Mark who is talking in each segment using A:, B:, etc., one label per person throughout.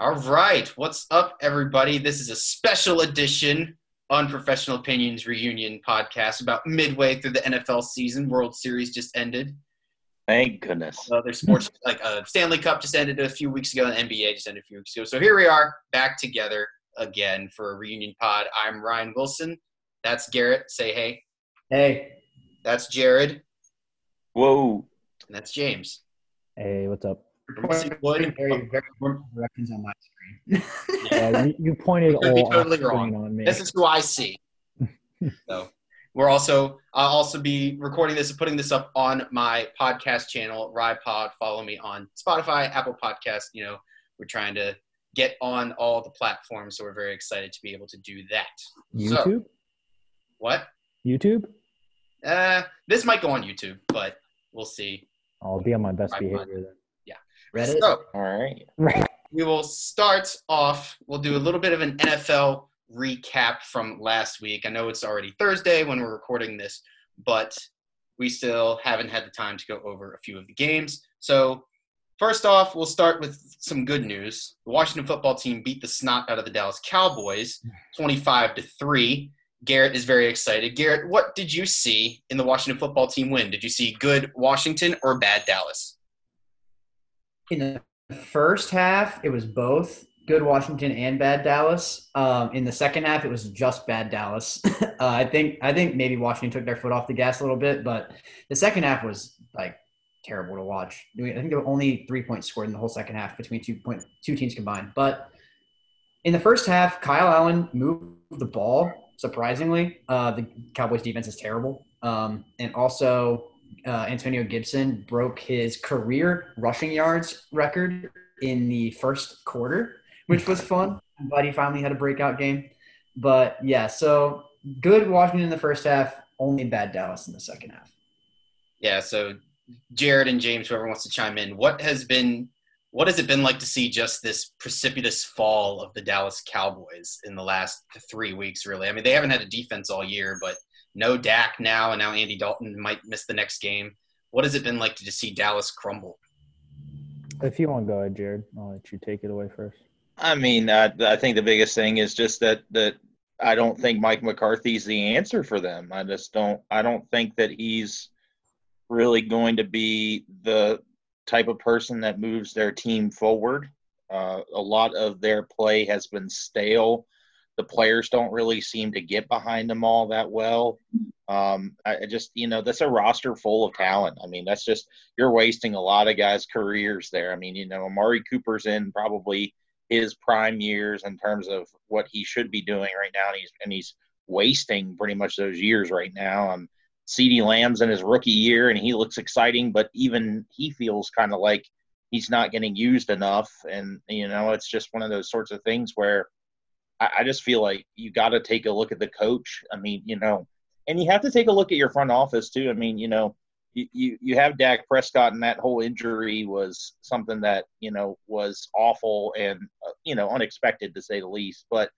A: All right, what's up, everybody? This is a special edition Unprofessional Opinions Reunion podcast about midway through the NFL season. World Series just ended.
B: Thank goodness.
A: Other sports, like uh, Stanley Cup, just ended a few weeks ago, and NBA just ended a few weeks ago. So here we are, back together again for a reunion pod. I'm Ryan Wilson. That's Garrett. Say hey.
C: Hey.
A: That's Jared.
B: Whoa.
A: And that's James.
D: Hey, what's up?
C: Very, very, very directions on my screen.
D: yeah, you, you pointed
A: Could be
D: all
A: totally wrong.
D: on me.
A: This is who I see. so we're also I'll also be recording this and putting this up on my podcast channel, RyPod. Follow me on Spotify, Apple Podcast. You know, we're trying to get on all the platforms, so we're very excited to be able to do that. So,
D: YouTube?
A: what?
D: YouTube?
A: Uh, this might go on YouTube, but we'll see.
D: I'll be on my best behavior then.
C: Reddit.
A: So
B: All right.
D: Right.
A: we will start off. We'll do a little bit of an NFL recap from last week. I know it's already Thursday when we're recording this, but we still haven't had the time to go over a few of the games. So, first off, we'll start with some good news. The Washington football team beat the snot out of the Dallas Cowboys 25 to 3. Garrett is very excited. Garrett, what did you see in the Washington football team win? Did you see good Washington or bad Dallas?
C: In the first half, it was both good Washington and bad Dallas. Um, in the second half, it was just bad Dallas. uh, I think I think maybe Washington took their foot off the gas a little bit, but the second half was like terrible to watch. I think there were only three points scored in the whole second half between two point two teams combined. But in the first half, Kyle Allen moved the ball surprisingly. Uh, the Cowboys defense is terrible, um, and also uh, Antonio Gibson broke his career rushing yards record in the first quarter, which was fun. I'm glad he finally had a breakout game. But yeah, so good Washington in the first half, only bad Dallas in the second half.
A: Yeah, so Jared and James, whoever wants to chime in, what has been what has it been like to see just this precipitous fall of the Dallas Cowboys in the last three weeks? Really, I mean, they haven't had a defense all year, but no Dak now, and now Andy Dalton might miss the next game. What has it been like to just see Dallas crumble?
D: If you want to go ahead, Jared, I'll let you take it away first.
B: I mean, uh, I think the biggest thing is just that that I don't think Mike McCarthy's the answer for them. I just don't. I don't think that he's really going to be the type of person that moves their team forward. Uh, a lot of their play has been stale. The players don't really seem to get behind them all that well. Um, I just, you know, that's a roster full of talent. I mean, that's just you're wasting a lot of guys' careers there. I mean, you know, Amari Cooper's in probably his prime years in terms of what he should be doing right now, and he's and he's wasting pretty much those years right now. Um, CeeDee Lamb's in his rookie year, and he looks exciting, but even he feels kind of like he's not getting used enough. And you know, it's just one of those sorts of things where I, I just feel like you got to take a look at the coach. I mean, you know, and you have to take a look at your front office too. I mean, you know, you, you, you have Dak Prescott, and that whole injury was something that you know was awful and uh, you know unexpected to say the least. But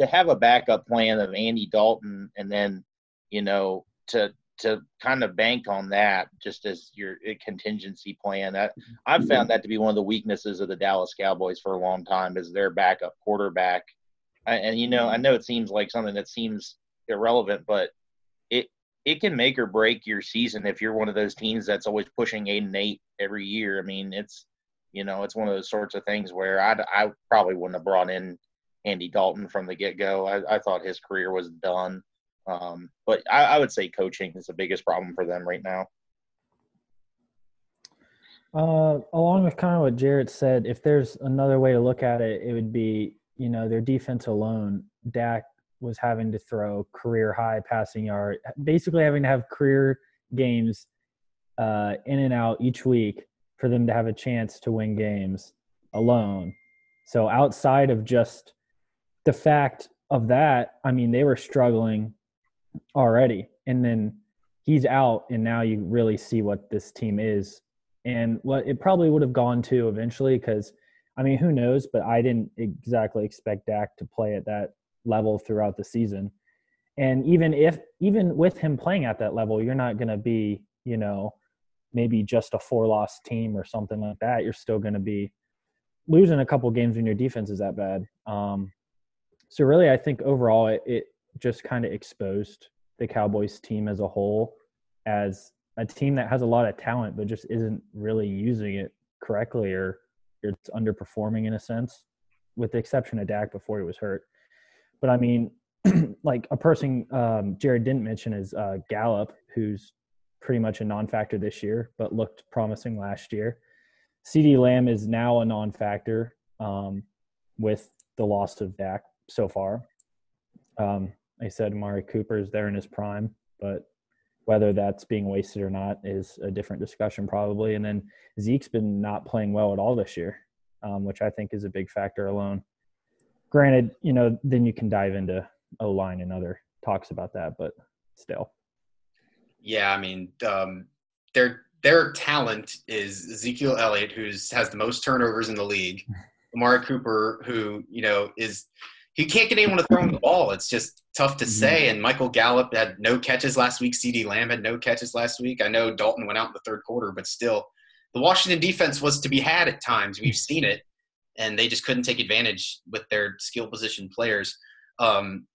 B: to have a backup plan of Andy Dalton, and then you know to to kind of bank on that just as your uh, contingency plan. That I've found that to be one of the weaknesses of the Dallas Cowboys for a long time is their backup quarterback. And, and you know, I know it seems like something that seems irrelevant, but it it can make or break your season if you're one of those teams that's always pushing eight and eight every year. I mean, it's you know, it's one of those sorts of things where I I probably wouldn't have brought in Andy Dalton from the get go. I, I thought his career was done. Um, but I, I would say coaching is the biggest problem for them right now.
D: Uh, along with kind of what Jared said, if there's another way to look at it, it would be, you know, their defense alone. Dak was having to throw career high passing yard, basically having to have career games uh, in and out each week for them to have a chance to win games alone. So outside of just the fact of that, I mean, they were struggling already. And then he's out, and now you really see what this team is and what it probably would have gone to eventually because I mean, who knows? But I didn't exactly expect Dak to play at that level throughout the season. And even if, even with him playing at that level, you're not going to be, you know, maybe just a four loss team or something like that. You're still going to be, losing a couple games when your defense is that bad. Um, so really, I think overall it, it just kind of exposed the Cowboys team as a whole as a team that has a lot of talent but just isn't really using it correctly or it's underperforming in a sense, with the exception of Dak before he was hurt. But I mean, like a person um, Jared didn't mention is uh, Gallup, who's pretty much a non-factor this year, but looked promising last year. CeeDee Lamb is now a non-factor um, with the loss of Dak so far. Um, I said Amari Cooper is there in his prime, but whether that's being wasted or not is a different discussion probably. And then Zeke's been not playing well at all this year, um, which I think is a big factor alone. Granted, you know, then you can dive into O line and other talks about that, but still.
A: Yeah, I mean, um, their their talent is Ezekiel Elliott, who's has the most turnovers in the league. Amari Cooper, who you know is he can't get anyone to throw him the ball. It's just tough to mm-hmm. say. And Michael Gallup had no catches last week. CeeDee Lamb had no catches last week. I know Dalton went out in the third quarter, but still, the Washington defense was to be had at times. We've seen it, and they just couldn't take advantage with their skill position players. Um,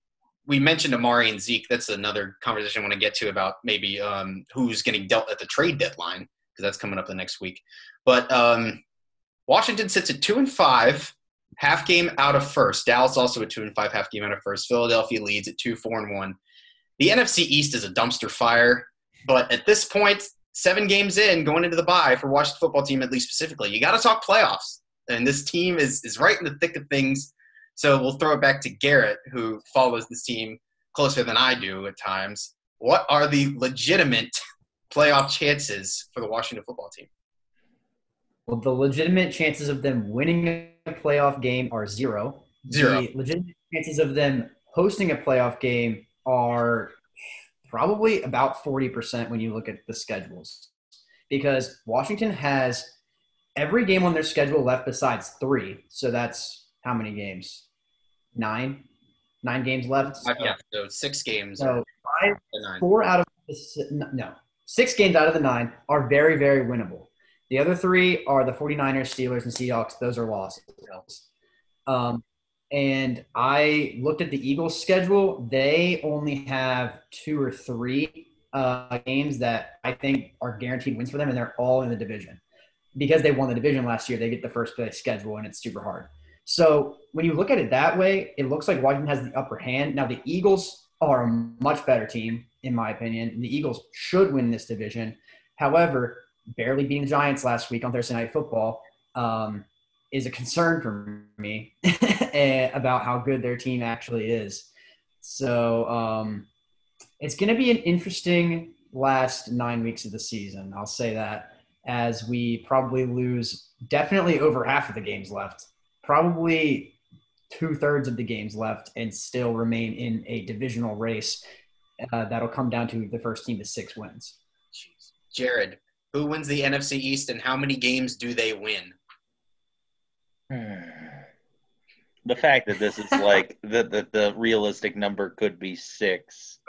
A: we mentioned Amari and Zeke. That's another conversation I want to get to about maybe um, who's getting dealt at the trade deadline because that's coming up the next week. But um, Washington sits at two and five, half game out of first. Dallas also at two and five, half game out of first. Philadelphia leads at two, four and one. The NFC East is a dumpster fire, but at this point, seven games in, going into the bye for Washington football team, at least specifically, you got to talk playoffs. And this team is is right in the thick of things so we'll throw it back to Garrett, who follows this team closer than I do at times. What are the legitimate playoff chances for the Washington football team?
C: Well, the legitimate chances of them winning a playoff game are zero.
A: Zero.
C: The legitimate chances of them hosting a playoff game are probably about 40% when you look at the schedules. Because Washington has every game on their schedule left besides three. So that's how many games? Nine, nine games left.
A: So, yeah, so six games.
C: So five, four out of the, no, six games out of the nine are very, very winnable. The other three are the 49ers, Steelers, and Seahawks. Those are losses. Um, and I looked at the Eagles' schedule. They only have two or three uh, games that I think are guaranteed wins for them, and they're all in the division. Because they won the division last year, they get the first place schedule, and it's super hard. So when you look at it that way, it looks like Washington has the upper hand. Now the Eagles are a much better team, in my opinion. The Eagles should win this division. However, barely beating the Giants last week on Thursday Night Football um, is a concern for me eh, about how good their team actually is. So um, it's going to be an interesting last nine weeks of the season. I'll say that as we probably lose definitely over half of the games left probably two thirds of the games left and still remain in a divisional race uh, that'll come down to the first team to six wins.
A: Jared, who wins the NFC East and how many games do they win? Hmm.
B: the fact that this is like the, the, the realistic number could be six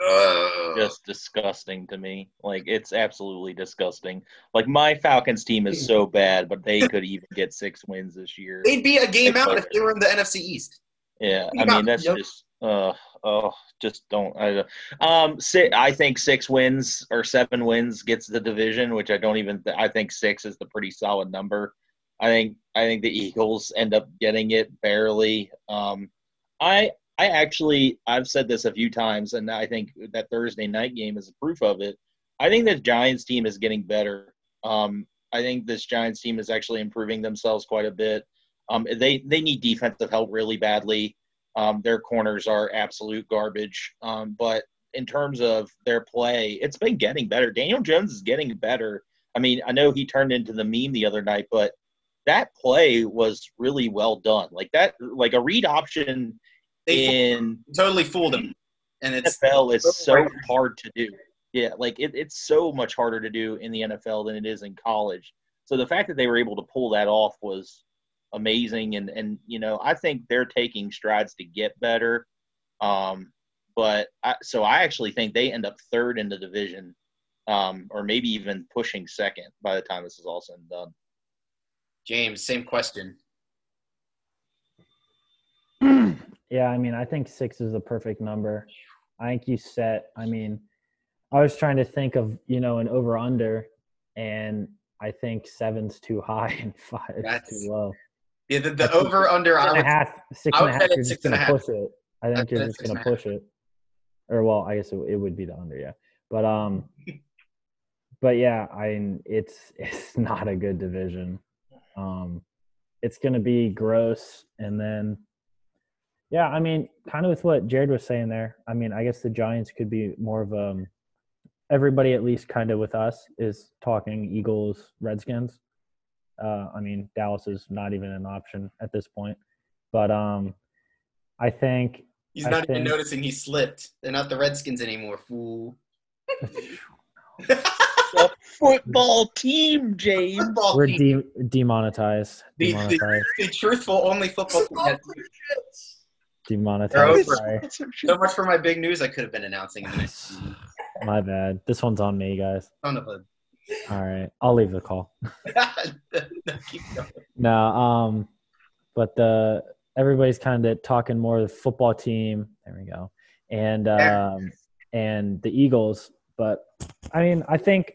B: just disgusting to me. Like it's absolutely disgusting. Like my falcons team is so bad but they could even get six wins this year.
A: They'd be a game out if they were in the nfc east.
B: Yeah i mean that's yep. just uh oh just don't i um six, i think six wins or seven wins gets the division which i don't even th- i think six is the pretty solid number I think I think the Eagles end up getting it barely. Um, I I actually I've said this a few times, and I think that Thursday night game is a proof of it. I think this Giants team is getting better. Um, I think this Giants team is actually improving themselves quite a bit. Um, they they need defensive help really badly. Um, their corners are absolute garbage. Um, but in terms of their play, it's been getting better. Daniel Jones is getting better. I mean, I know he turned into the meme the other night, but that play was really well done. Like that, like a read option they in
A: totally fooled him.
B: And it's NFL is so hard to do. Yeah, like it, it's so much harder to do in the NFL than it is in college. So the fact that they were able to pull that off was amazing. And and you know, I think they're taking strides to get better. Um, but I, so I actually think they end up third in the division, um, or maybe even pushing second by the time this is all said and done.
A: James, same question.
D: Yeah, I mean, I think six is the perfect number. I think you set. I mean, I was trying to think of you know an over under, and I think seven's too high and five is too low.
A: Yeah, the, the over under.
D: Six
A: I
D: and a
A: would,
D: half, six
A: I
D: and a half. You're just
A: a
D: gonna push it. I
A: I'd
D: think you're just
A: a half.
D: push it. Or well, I guess it, it would be the under, yeah. But um, but yeah, I it's it's not a good division. Um, it's gonna be gross, and then yeah, I mean, kind of with what Jared was saying there. I mean, I guess the Giants could be more of um, everybody at least kind of with us is talking Eagles, Redskins. Uh, I mean, Dallas is not even an option at this point, but um, I think
A: he's
D: I
A: not even noticing he slipped. They're not the Redskins anymore, fool.
B: The football team, James.
A: Football
D: we're de- demonetized,
A: The- the-
D: demonetized,
A: the truthful only football team.
D: demonetized.
A: So much for my big news I could have been announcing in the next season.
D: My bad. This one's on me, guys.
A: Son of a.
D: All right, I'll leave the call. No, um, but the everybody's kind of talking more the football team. There we go, and um, and the Eagles. But I mean, I think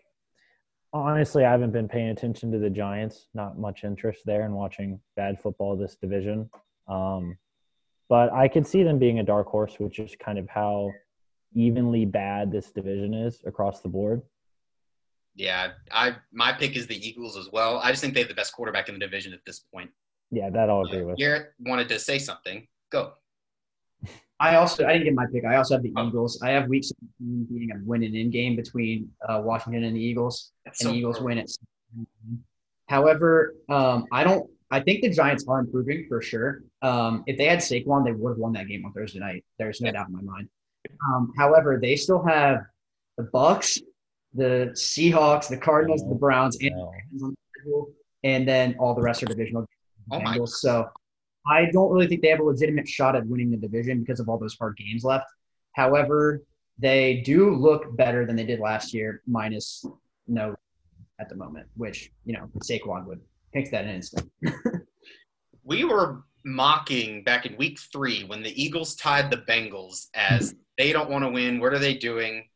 D: honestly, I haven't been paying attention to the Giants. Not much interest there in watching bad football this division. Um, but I could see them being a dark horse, which is kind of how evenly bad this division is across the board.
A: Yeah, I my pick is the Eagles as well. I just think they have the best quarterback in the division at this point.
D: Yeah, that I'll agree with.
A: Garrett wanted to say something. Go.
C: I also I didn't get my pick. I also have the
A: Oh.
C: Eagles. I have Week 17 being a win and in game between uh, Washington and the Eagles,
A: That's
C: and
A: so
C: the Eagles
A: cool.
C: win it. However, um, I don't. I think the Giants are improving for sure. Um, if they had Saquon, they would have won that game on Thursday night. There's no doubt in my mind. Um, however, they still have the Bucks, the Seahawks, the Cardinals, the oh, Browns, and
D: No.
C: Ravens on the schedule, and then all the rest are divisional
A: Oh my
C: So I don't really think they have a legitimate shot at winning the division because of all those hard games left. However, they do look better than they did last year, minus no at the moment, which you know Saquon would fix that in an instant.
A: We were mocking back in week three when the Eagles tied the Bengals as they don't want to win. What are they doing?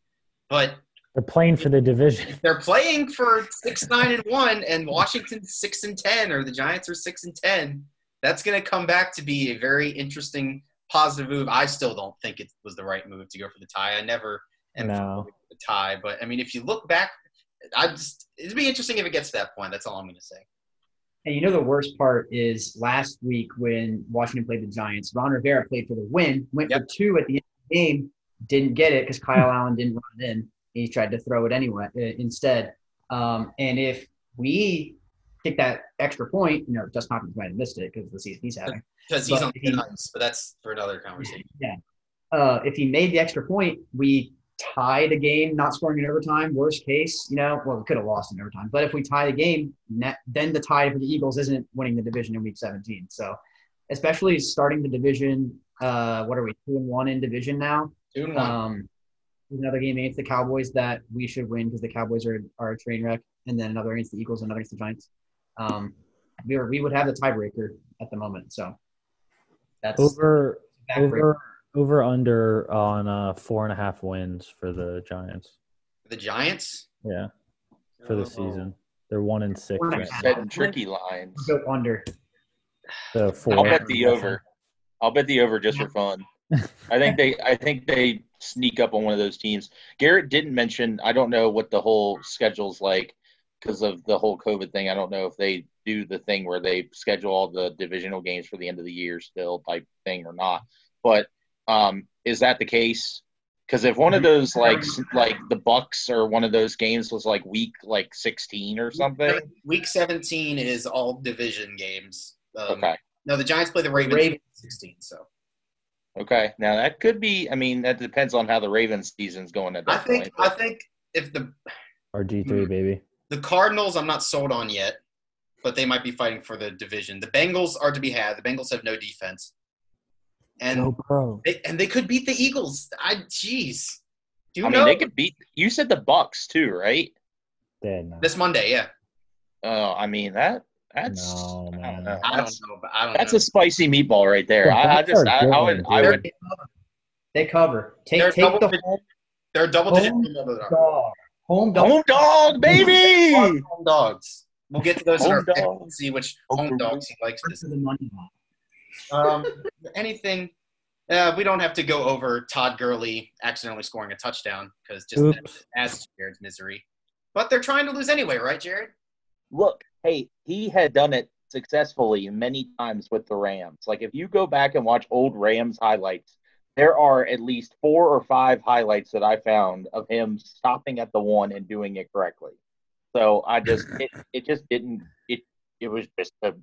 A: But
D: They're playing for the division.
A: they're playing for six, nine, and one, and Washington's six and ten, or the Giants are six and ten. That's going to come back to be a very interesting, positive move. I still don't think it was the right move to go for the tie. I never am
D: No.
A: for the tie, but I mean, if you look back, I just it'd be interesting if it gets to that point. That's all I'm going to say.
C: And you know the worst part is last week when Washington played the Giants, Ron Rivera played for the win, went for two at the end of the game, didn't get it because Kyle Allen didn't run in. He tried to throw it anyway uh, instead. Um, and if we take that extra point, you know, Dustin Hopkins might have missed it because of the season he's having.
A: Because he's
C: But
A: on
C: he-
A: ice, but that's for another conversation.
C: uh, if he made the extra point, we tied a game, not scoring in overtime. Worst case, you know, well, we could have lost in overtime. But if we tie the game, net, then the tie for the Eagles isn't winning the division in Week 17. So, especially starting the division, uh, what are we two and one in division now?
A: Two and one.
C: Um, another game against the Cowboys that we should win because the Cowboys are are a train wreck, and then another against the Eagles, another against the Giants. Um, we were, we would have the tiebreaker at the moment. So that's
D: Over
C: backbreaker.
D: over over under on uh four and a half wins for the Giants.
A: the Giants
D: Yeah, for the season. They're one and six
C: Four and
D: right now.
B: Tricky lines.
C: go under.
D: So four.
B: I'll bet the over. I'll bet the over just for fun. I think they I think they sneak up on one of those teams. Garrett didn't mention I don't know what the whole schedule's like because of the whole COVID thing. I don't know if they do the thing where they schedule all the divisional games for the end of the year still type thing or not. But um, is that the case? Because if one of those like like the Bucks or one of those games was like week like sixteen or something.
A: Week 17 is all division games. Um,
B: Okay.
A: No, the Giants play the Ravens.
C: Ravens.
A: 16. So
B: Okay. Now that could be. I mean, that depends on how the Ravens season's going at
A: I
B: that
A: think
B: point.
A: I think if the
D: Or G three hmm. baby.
A: the Cardinals, I'm not sold on yet, but they might be fighting for the division. The Bengals are to be had. The Bengals have no defense, and
D: No pro.
A: they, and they could beat the Eagles. I jeez, do you
B: I
A: know
B: mean, they could beat. You said the Bucks too, right?
D: Dead now.
A: this Monday? Yeah,
B: Oh, I mean that. That's.
D: No,
B: I
D: man.
B: Don't
D: know.
B: Uh,
A: I don't
B: That's-
A: know, but I don't
B: That's
A: know.
B: a spicy meatball right there.
D: The
B: I, I just,
D: are
B: I, I would,
D: good,
B: I would.
C: They cover. They cover. Take
A: They're
C: take the
A: double-
C: home
A: They're double digit
C: Home
A: home
C: dog. Home dog.
B: Home dog, baby.
A: home dogs. We'll get to those in
B: Home
A: our pick
B: dogs.
A: and see which
B: Home
A: home
B: dogs.
A: dogs he likes this.
C: to the money.
A: Um, anything? Uh, we don't have to go over Todd Gurley accidentally scoring a touchdown because just that
D: Oops.
A: adds to Jared's misery. But they're trying to lose anyway, right, Jared?
B: Look, hey, he had done it successfully many times with the Rams. Like if you go back and watch old Rams highlights, there are at least four or five highlights that I found of him stopping at the one and doing it correctly. So I just it, it just didn't it it was just a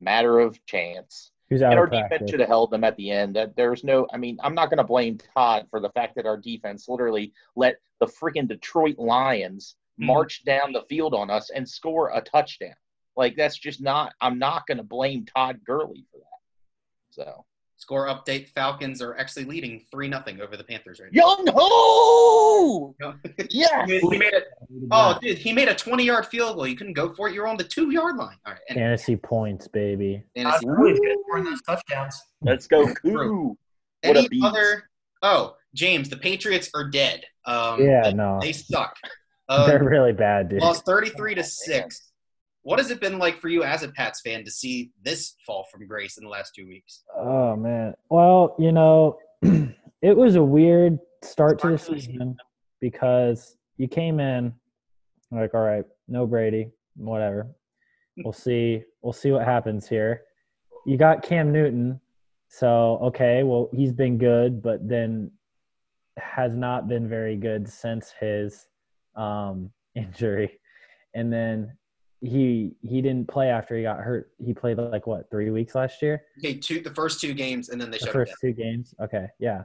B: matter of chance.
D: Out
B: And our
D: of
B: defense should have held them at the end. That there's no I mean, I'm not gonna blame Todd for the fact that our defense literally let the freaking Detroit Lions
A: Mhm.
B: march down the field on us and score a touchdown. Like that's just not I'm not gonna blame Todd Gurley for that. So
A: Score update: Falcons are actually leading three nothing over the Panthers right now.
B: Young Ho! Yeah.
A: he he made it. Oh, dude, he made a 20 yard field goal. You couldn't go for it. You're on the two yard line. All right. And,
D: Fantasy points, baby.
A: and
C: Todd Gurley's good at scoring those touchdowns.
B: Let's go
A: True.
B: Koo. What a
A: any
B: beast.
A: other? Oh, James, the Patriots are dead. Um,
D: Yeah,
A: they,
D: no.
A: they suck.
D: They're
A: Um,
D: really bad, dude.
A: lost 33 to
B: Oh,
A: six. What has it been like for you as a Pats fan to see this fall from grace in the last two weeks?
D: Oh man. Well, you know, it was a weird start to the
A: Start to the
D: season because you came in like, all right, no Brady, whatever. We'll see. We'll see what happens here. You got Cam Newton, so okay, well he's been good, but then has not been very good since his um, injury, and then he he didn't play after he got hurt. He played like what three weeks last year
A: Okay, two the first two games, and then they
D: the
A: shut
D: first two games. Okay, yeah.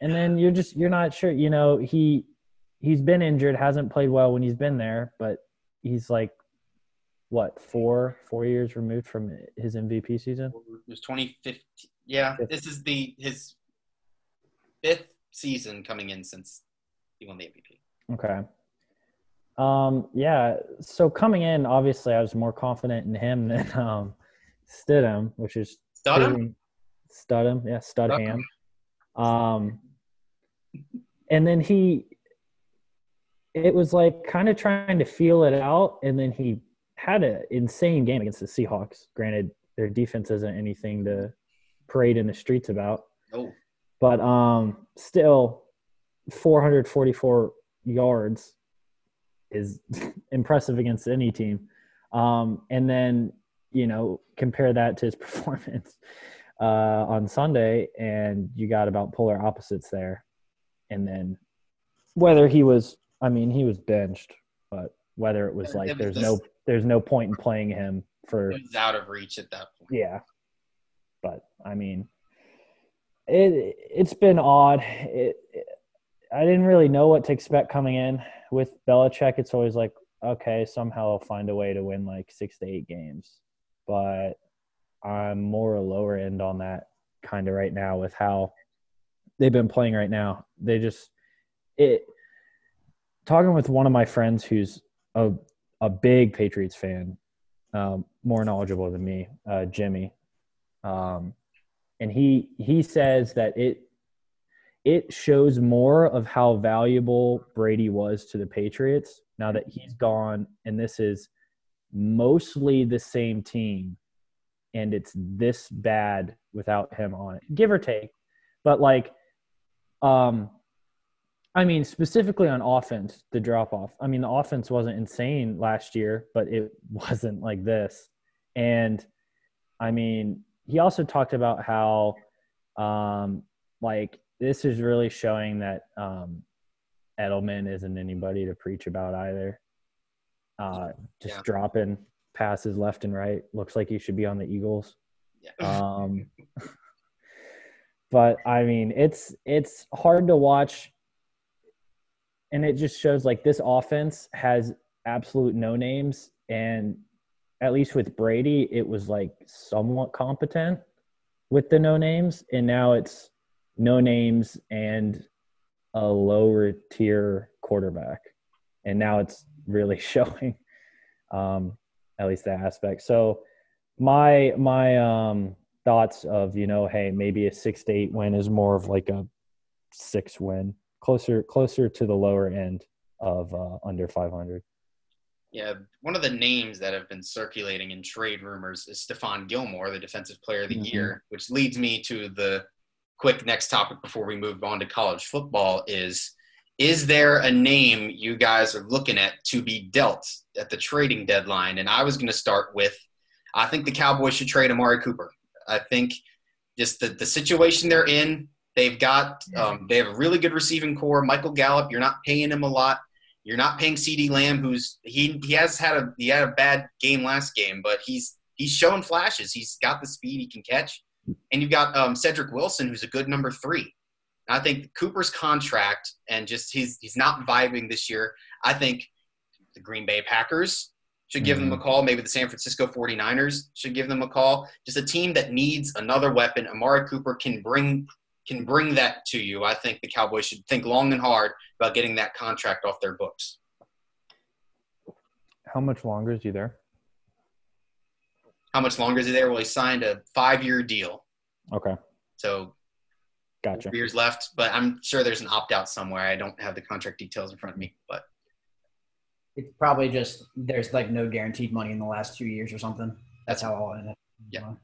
D: And then you're just you're not sure. You know he he's been injured, hasn't played well when he's been there, but he's like what four four years removed from his MVP season.
A: It was 2015. Yeah,
D: Fifth.
A: this is the his fifth season coming in since he won the MVP.
D: Okay. Um. Yeah. So coming in, obviously, I was more confident in him than um, Stidham, which is
A: Studham?
D: Studham, yeah, Studham. Um, and then he, it was like kind of trying to feel it out, and then he had an insane game against the Seahawks. Granted, their defense isn't anything to parade in the streets about,
A: Oh,
D: but um, still, 444 yards is impressive against any team. Um, and then you know compare that to his performance uh, on Sunday, and you got about polar opposites there. And then whether he was, I mean, he was benched, but whether it was
A: It
D: like
A: was
D: there's
A: this-
D: no there's no point in playing him for
A: it was out of reach at that point.
D: yeah. But I mean, it it's been odd. It, it- I didn't really know what to expect coming in with Belichick. It's always like, okay, somehow I'll find a way to win like six to eight games. But I'm more a lower end on that kind of right now with how they've been playing right now. They just it talking with one of my friends who's a a big Patriots fan, um, more knowledgeable than me, uh, Jimmy, um, and he he says that it it shows more of how valuable Brady was to the Patriots now that he's gone, and this is mostly the same team, and it's this bad without him on it, give or take, but like, um. I mean, specifically on offense, the drop off. I mean, the offense wasn't insane last year, but it wasn't like this. And I mean, he also talked about how, um, like, this is really showing that um, Edelman isn't anybody to preach about either. Uh, just
A: Yeah.
D: dropping passes left and right. Looks like he should be on the Eagles.
A: Yeah.
D: Um, but I mean, it's it's hard to watch, and it just shows like this offense has absolute no names, and at least with Brady, it was like somewhat competent with the no names, and now it's no names and a lower tier quarterback, and now it's really showing, um, at least that aspect. So my my um thoughts of you know hey maybe a six to eight win is more of like a six win closer closer to the lower end of uh, under 500
A: Yeah, one of the names that have been circulating in trade rumors is Stephon Gilmore, the Defensive Player of the
D: Mhm.
A: Year, which leads me to the quick next topic before we move on to college football is is there a name you guys are looking at to be dealt at the trading deadline? And I was going to start with I think the Cowboys should trade Amari Cooper. I think just the, the situation they're in, they've got um, they have a really good receiving core. Michael Gallup, you're not paying him a lot. You're not paying CeeDee Lamb, who's he he has had a he had a bad game last game, but he's he's shown flashes. He's got the speed, he can catch, and you've got um, Cedric Wilson, who's a good number three. I think Cooper's contract and just he's he's not vibing this year. I think the Green Bay Packers should give them a call. Maybe the San Francisco 49ers should give them a call. Just a team that needs another weapon. Amari Cooper can bring can bring that to you. I think the Cowboys should think long and hard about getting that contract off their books.
D: how much longer is he there
A: How much longer is he there? Well, he signed a five year deal.
D: okay
A: So
D: gotcha
A: years left, but I'm sure there's an opt out somewhere. I don't have the contract details in front of me, but
C: It's probably just there's like no guaranteed money in the last two years or something. That's how I'll end it.
A: Yeah.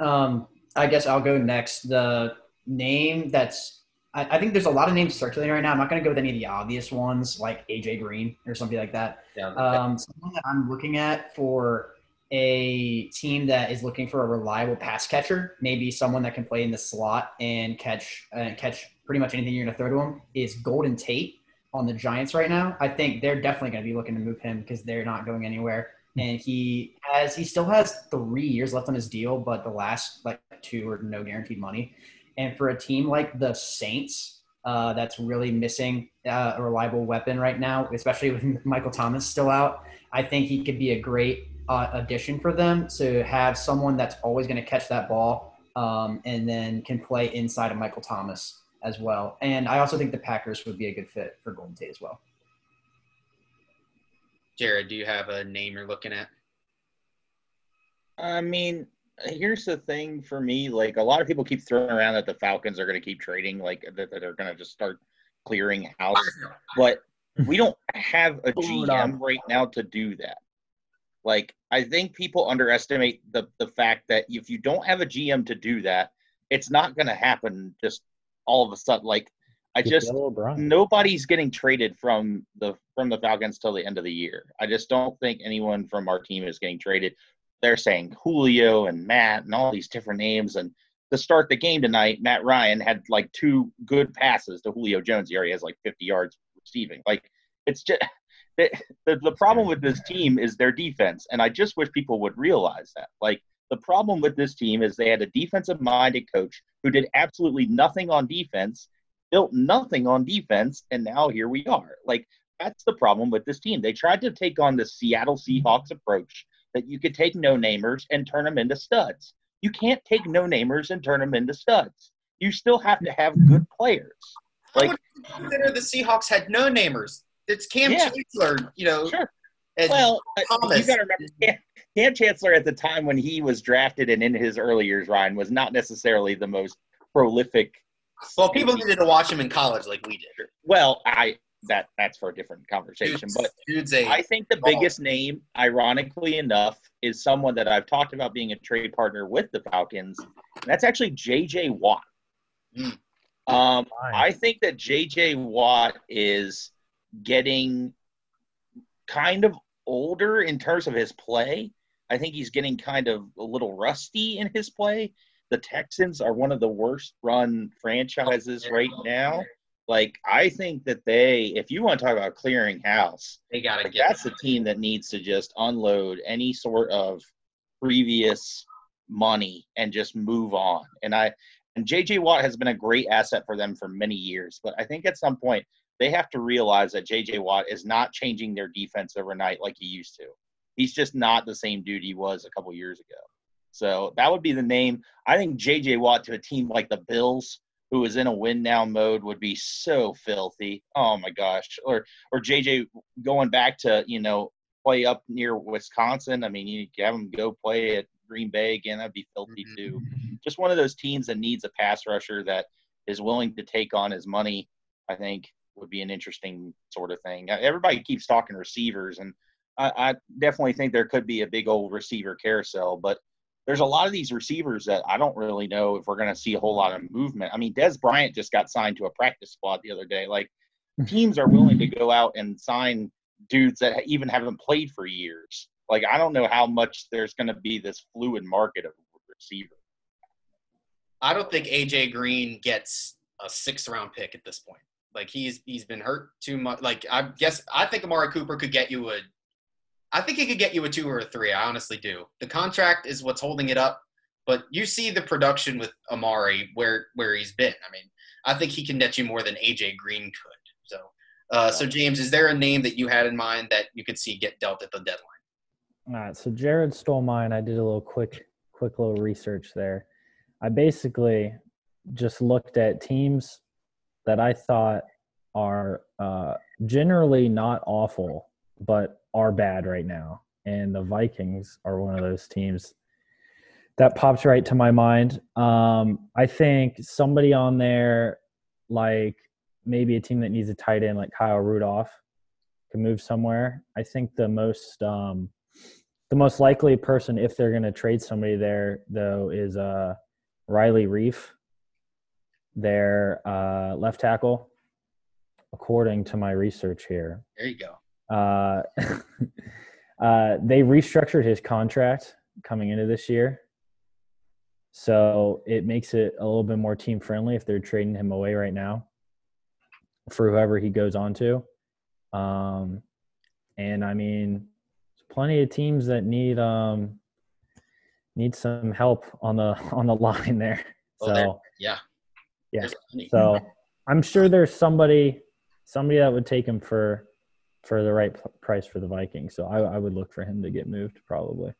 C: Um, I guess I'll go next. The name that's I, I think there's a lot of names circulating right now. I'm not going to go with any of the obvious ones like AJ Green or something like that.
A: yeah,
C: Um, someone that I'm looking at for a team that is looking for a reliable pass catcher, maybe someone that can play in the slot and catch uh, catch pretty much anything you're going to throw to him, is Golden Tate on the Giants right now. I think they're definitely going to be looking to move him because they're not going anywhere. And he has he still has three years left on his deal, but the last like two are no guaranteed money. And for a team like the Saints, uh, that's really missing uh, a reliable weapon right now, especially with Michael Thomas still out. I think he could be a great uh, addition for them to have someone that's always going to catch that ball um, and then can play inside of Michael Thomas as well. And I also think the Packers would be a good fit for Golden Tate as well.
A: Jared, do you have a name you're looking at?
B: I mean, here's the thing for me. Like a lot of people keep throwing around that the Falcons are going to keep trading, like that, that they're going to just start clearing house. But we don't have a GM right now to do that. Like I think people underestimate the the fact that if you don't have a GM to do that, it's not going to happen just all of a sudden. Like I just nobody's getting traded from the from the Falcons till the end of the year. I just don't think anyone from our team is getting traded. They're saying Julio and Matt and all these different names. And to start the game tonight, Matt Ryan had like two good passes to Julio Jones. He already has like 50 yards receiving. Like it's just the, the the problem with this team is their defense, and I just wish people would realize that. Like the problem with this team is they had a defensive minded coach who did absolutely nothing on defense built nothing on defense, and now here we are. Like that's the problem with this team. They tried to take on the Seattle Seahawks approach that you could take no namers and turn them into studs. You can't take no namers and turn them into studs. You still have to have good players.
A: I
B: Like
A: would consider the Seahawks had no namers. It's Kam
B: Yeah.
A: Chancellor, you know.
B: Sure. Well, uh, you got to remember, Kam, Kam Chancellor at the time when he was drafted and in his early years, Ryan was not necessarily the most prolific.
A: well, people needed to watch him in college like we did.
B: Well, I that that's for a different conversation.
A: Dude's,
B: But
A: dude's a
B: I think the
A: Oh.
B: biggest name, ironically enough, is someone that I've talked about being a trade partner with the Falcons. And that's actually J.J. Watt.
A: Mm.
B: Um, I think that J.J. Watt is getting kind of older in terms of his play. I think he's getting kind of a little rusty in his play. The Texans are one of the worst run franchises right now. Like, I think that they, if you want to talk about clearing house,
A: they gotta
B: like,
A: get.
B: that's the team that needs to just unload any sort of previous money and just move on. And I and JJ Watt has been a great asset for them for many years, but I think at some point they have to realize that JJ Watt is not changing their defense overnight like he used to. He's just not the same dude he was a couple years ago. So that would be the name. I think JJ Watt to a team like the Bills, who is in a win now mode, would be so filthy. Oh my gosh. Or or JJ going back to, you know, play up near Wisconsin. I mean, you have him go play at Green Bay again. That'd be filthy mm-hmm. too. Just one of those teams that needs a pass rusher that is willing to take on his money. I think would be an interesting sort of thing. Uh, Everybody keeps talking receivers, and I, I definitely think there could be a big old receiver carousel, but there's a lot of these receivers that I don't really know if we're going to see a whole lot of movement. I mean, Dez Bryant just got signed to a practice squad the other day. Like, teams are willing to go out and sign dudes that even haven't played for years. Like, I don't know how much there's going to be this fluid market of receiver.
A: I don't think AJ Green gets a sixth round pick at this point. Like he's he's been hurt too much. Like I guess I think Amari Cooper could get you a. I think he could get you a two or a three. I honestly do. The contract is what's holding it up, but you see the production with Amari where where he's been. I mean, I think he can net you more than AJ Green could. So, uh, so James, is there a name that you had in mind that you could see get dealt at the deadline?
D: All right, so Jared stole mine. I did a little quick, quick little research there. I basically just looked at teams that I thought are uh, generally not awful, but are bad right now. And the Vikings are one of those teams that pops right to my mind. Um, I think somebody on there, like maybe a team that needs a tight end, like Kyle Rudolph, can move somewhere. I think the most um, the most likely person, if they're going to trade somebody there, though, is uh, Riley Reiff, their uh, left tackle, according to my research here.
A: There you go.
D: Uh, uh, they restructured his contract coming into this year. So it makes it a little bit more team friendly if they're trading him away right now for whoever he goes on to. Um, and I mean, there's plenty of teams that need um, need some help on the on the line there.
A: Well, there-
D: So
A: Yeah.
D: Yeah. So I'm sure there's somebody somebody that would take him for for the right p- price for the Vikings. So I, I would look for him to get moved probably.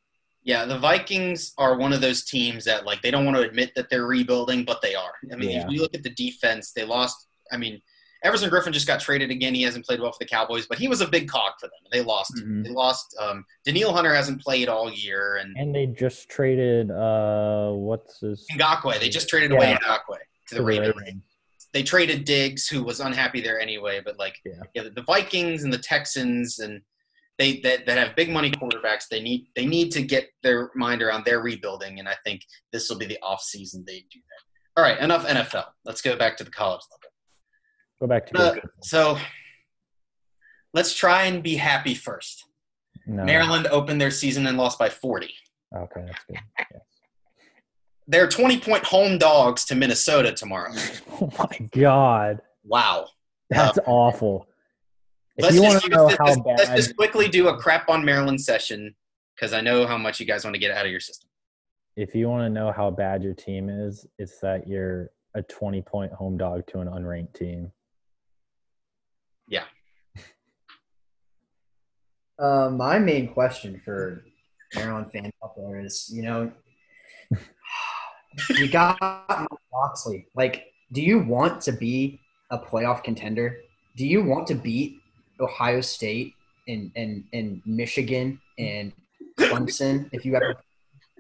A: Yeah, the Vikings are one of those teams that like they don't want to admit that they're rebuilding, but they are. I mean,
D: Yeah.
A: if you look at the defense, they lost. I mean, Everson Griffen just got traded again. He hasn't played well for the Cowboys, but he was a big cog for them. They lost.
D: Mhm.
A: They lost. Um, Danielle Hunter hasn't played all year, and
D: And they just traded uh what's his
A: Ngakoue. They just traded away
D: Yeah.
A: Ngakoue to the
D: the
A: Ravens.
D: Ravens.
A: They traded Diggs, who was unhappy there anyway. But like,
D: Yeah.
A: the Vikings and the Texans and they that, that have big money quarterbacks. They need they need to get their mind around their rebuilding, and I think this will be the off season they do that. All right, enough NFL. Let's go back to the college level.
D: Go back to
A: Uh, so let's try and be happy first.
D: no.
A: Maryland opened their season and lost by 40.
D: Okay, that's good. Yes.
A: They're 20 point home dogs to Minnesota tomorrow.
D: Oh my god.
A: Wow.
D: That's awful. If
A: Let's
D: you
A: just,
D: want to know
A: this-
D: how
A: let's,
D: bad
A: let's just quickly do a crap on Maryland session because I know how much you guys want to get out of your system.
D: if you want to know how bad your team is, it's that you're a 20 point home dog to an unranked team. Yeah.
C: uh, my main question for Maryland fans out there is, you know, you got Moxley. Like, do you want to be a playoff contender? Do you want to beat Ohio State and and, and Michigan and Clemson if you ever?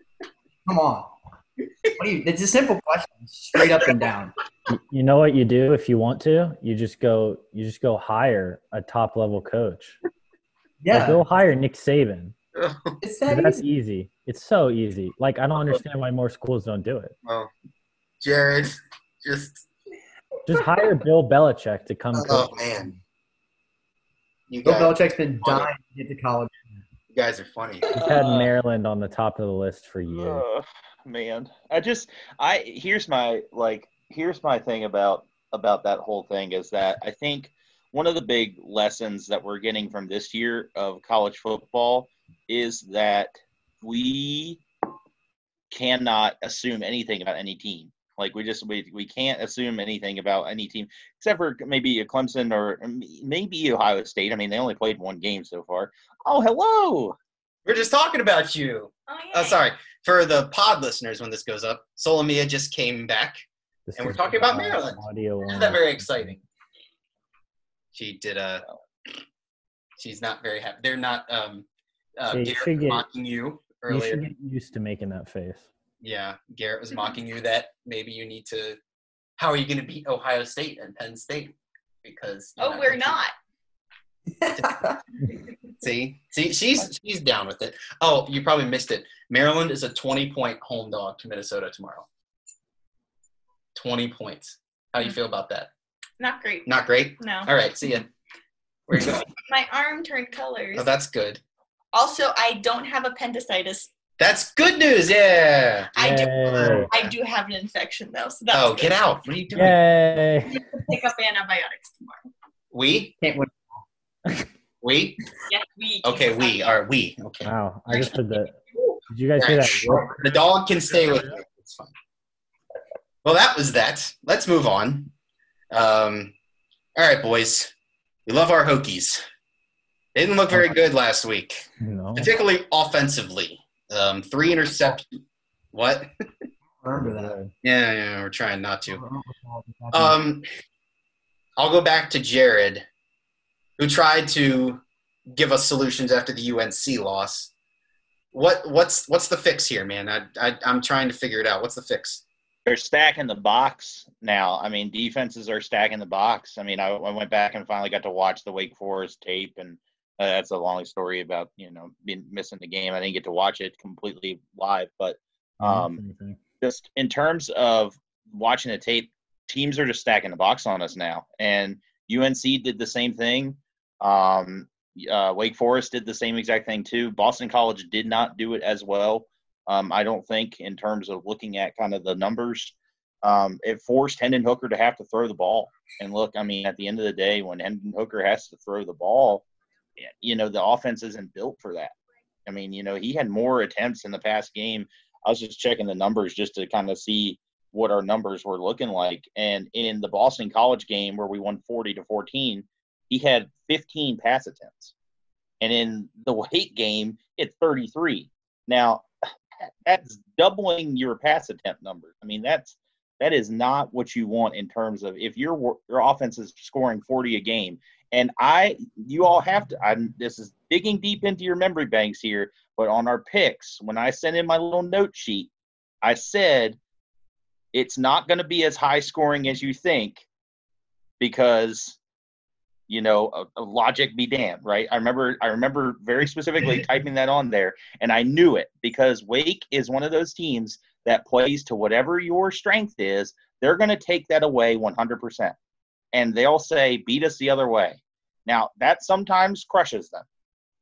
C: Come on. What do you? It's a simple question, straight up and down.
D: You- know what you do if you want to? You just go you just go hire a top level coach. Like,
C: Yeah,
D: go hire Nick Saban.
C: It's that
D: That's
C: easy.
D: easy. It's so easy. Like I don't understand why more schools don't do it.
A: well, Jared, just
D: Just hire Bill Belichick to come
A: oh
D: coach.
A: man, you
C: Bill
A: guys,
C: Belichick's been dying to get to college.
A: you guys are funny.
D: He's had Maryland on the top of the list for years.
B: Uh, man, I just I here's my like here's my thing about about that whole thing is that I think one of the big lessons that we're getting from this year of college football is that we cannot assume anything about any team. Like we just we, we can't assume anything about any team except for maybe a Clemson or maybe Ohio State. I mean, they only played one game so far. Oh, hello.
A: We're just talking about you.
E: Oh,
A: Oh, sorry. For the pod listeners, when this goes up, Solomia just came back.
D: This
A: And we're talking about
D: uh,
A: Maryland.
D: Audio
A: Isn't that very exciting? She did a. She's not very happy. They're not. Um, Uh,
D: So you
A: Garrett
D: should
A: was
D: get-
A: mocking you earlier.
D: You should get used to making that face.
A: Yeah, Garrett was mocking you that maybe you need to. How are you going to beat Ohio State and Penn State? Because you're
E: Oh, we're not.
A: See, see, she's she's down with it. Oh, you probably missed it. Maryland is a twenty-point home dog to Minnesota tomorrow. Twenty points. How do you feel about that?
E: Not great.
A: Not great.
E: No.
A: All right, see ya. Where you going?
E: My arm turned colors.
A: Oh, that's good.
E: Also, I don't have appendicitis.
A: That's good news. Yeah.
E: I do. I do have an infection though, so that's
A: Oh,
E: good.
A: get out! What are you doing?
D: Yay!
E: Pick up antibiotics tomorrow.
A: We,
C: Can't win.
A: we.
E: Yes, we.
A: Okay, we are we. Okay.
D: Wow, I just heard that. Did you guys hear that?
A: The dog can stay with me. It's fine. Well, that was that. Let's move on. Um, all right, boys. We love our Hokies. They didn't look very good last week,
D: No.
A: particularly offensively. Um, three interceptions. What?
C: Remember that.
A: Yeah, yeah, we're trying not to. Um, I'll go back to Jared, who tried to give us solutions after the UNC loss. What what's what's the fix here, man? I, I I'm trying to figure it out. What's the fix?
B: They're stacking the box now. I mean, defenses are stacking the box. I mean, I, I went back and finally got to watch the Wake Forest tape, and uh, that's a long story about you know being missing the game. I didn't get to watch it completely live, but um, just in terms of watching the tape, teams are just stacking the box on us now. And UNC did the same thing. Um, uh, Wake Forest did the same exact thing too. Boston College did not do it as well. Um, I don't think in terms of looking at kind of the numbers. Um, it forced Hendon Hooker to have to throw the ball. And look, I mean, at the end of the day, when Hendon Hooker has to throw the ball, you know, the offense isn't built for that. I mean, you know, he had more attempts in the past game I was just checking the numbers just to kind of see what our numbers were looking like. And in the Boston College game where we won 40 to 14, he had 15 pass attempts. And in the Wake game, it's 33. Now, that's doubling your pass attempt numbers. I mean, that's that is not what you want in terms of if your your offense is scoring 40 a game. And I, you all have to. I'm. This is digging deep into your memory banks here. But on our picks, when I sent in my little note sheet, I said it's not going to be as high scoring as you think because you know a, a logic be damned right i remember i remember very specifically typing that on there and i knew it because wake is one of those teams that plays to whatever your strength is they're going to take that away 100% and they'll say beat us the other way. Now that sometimes crushes them.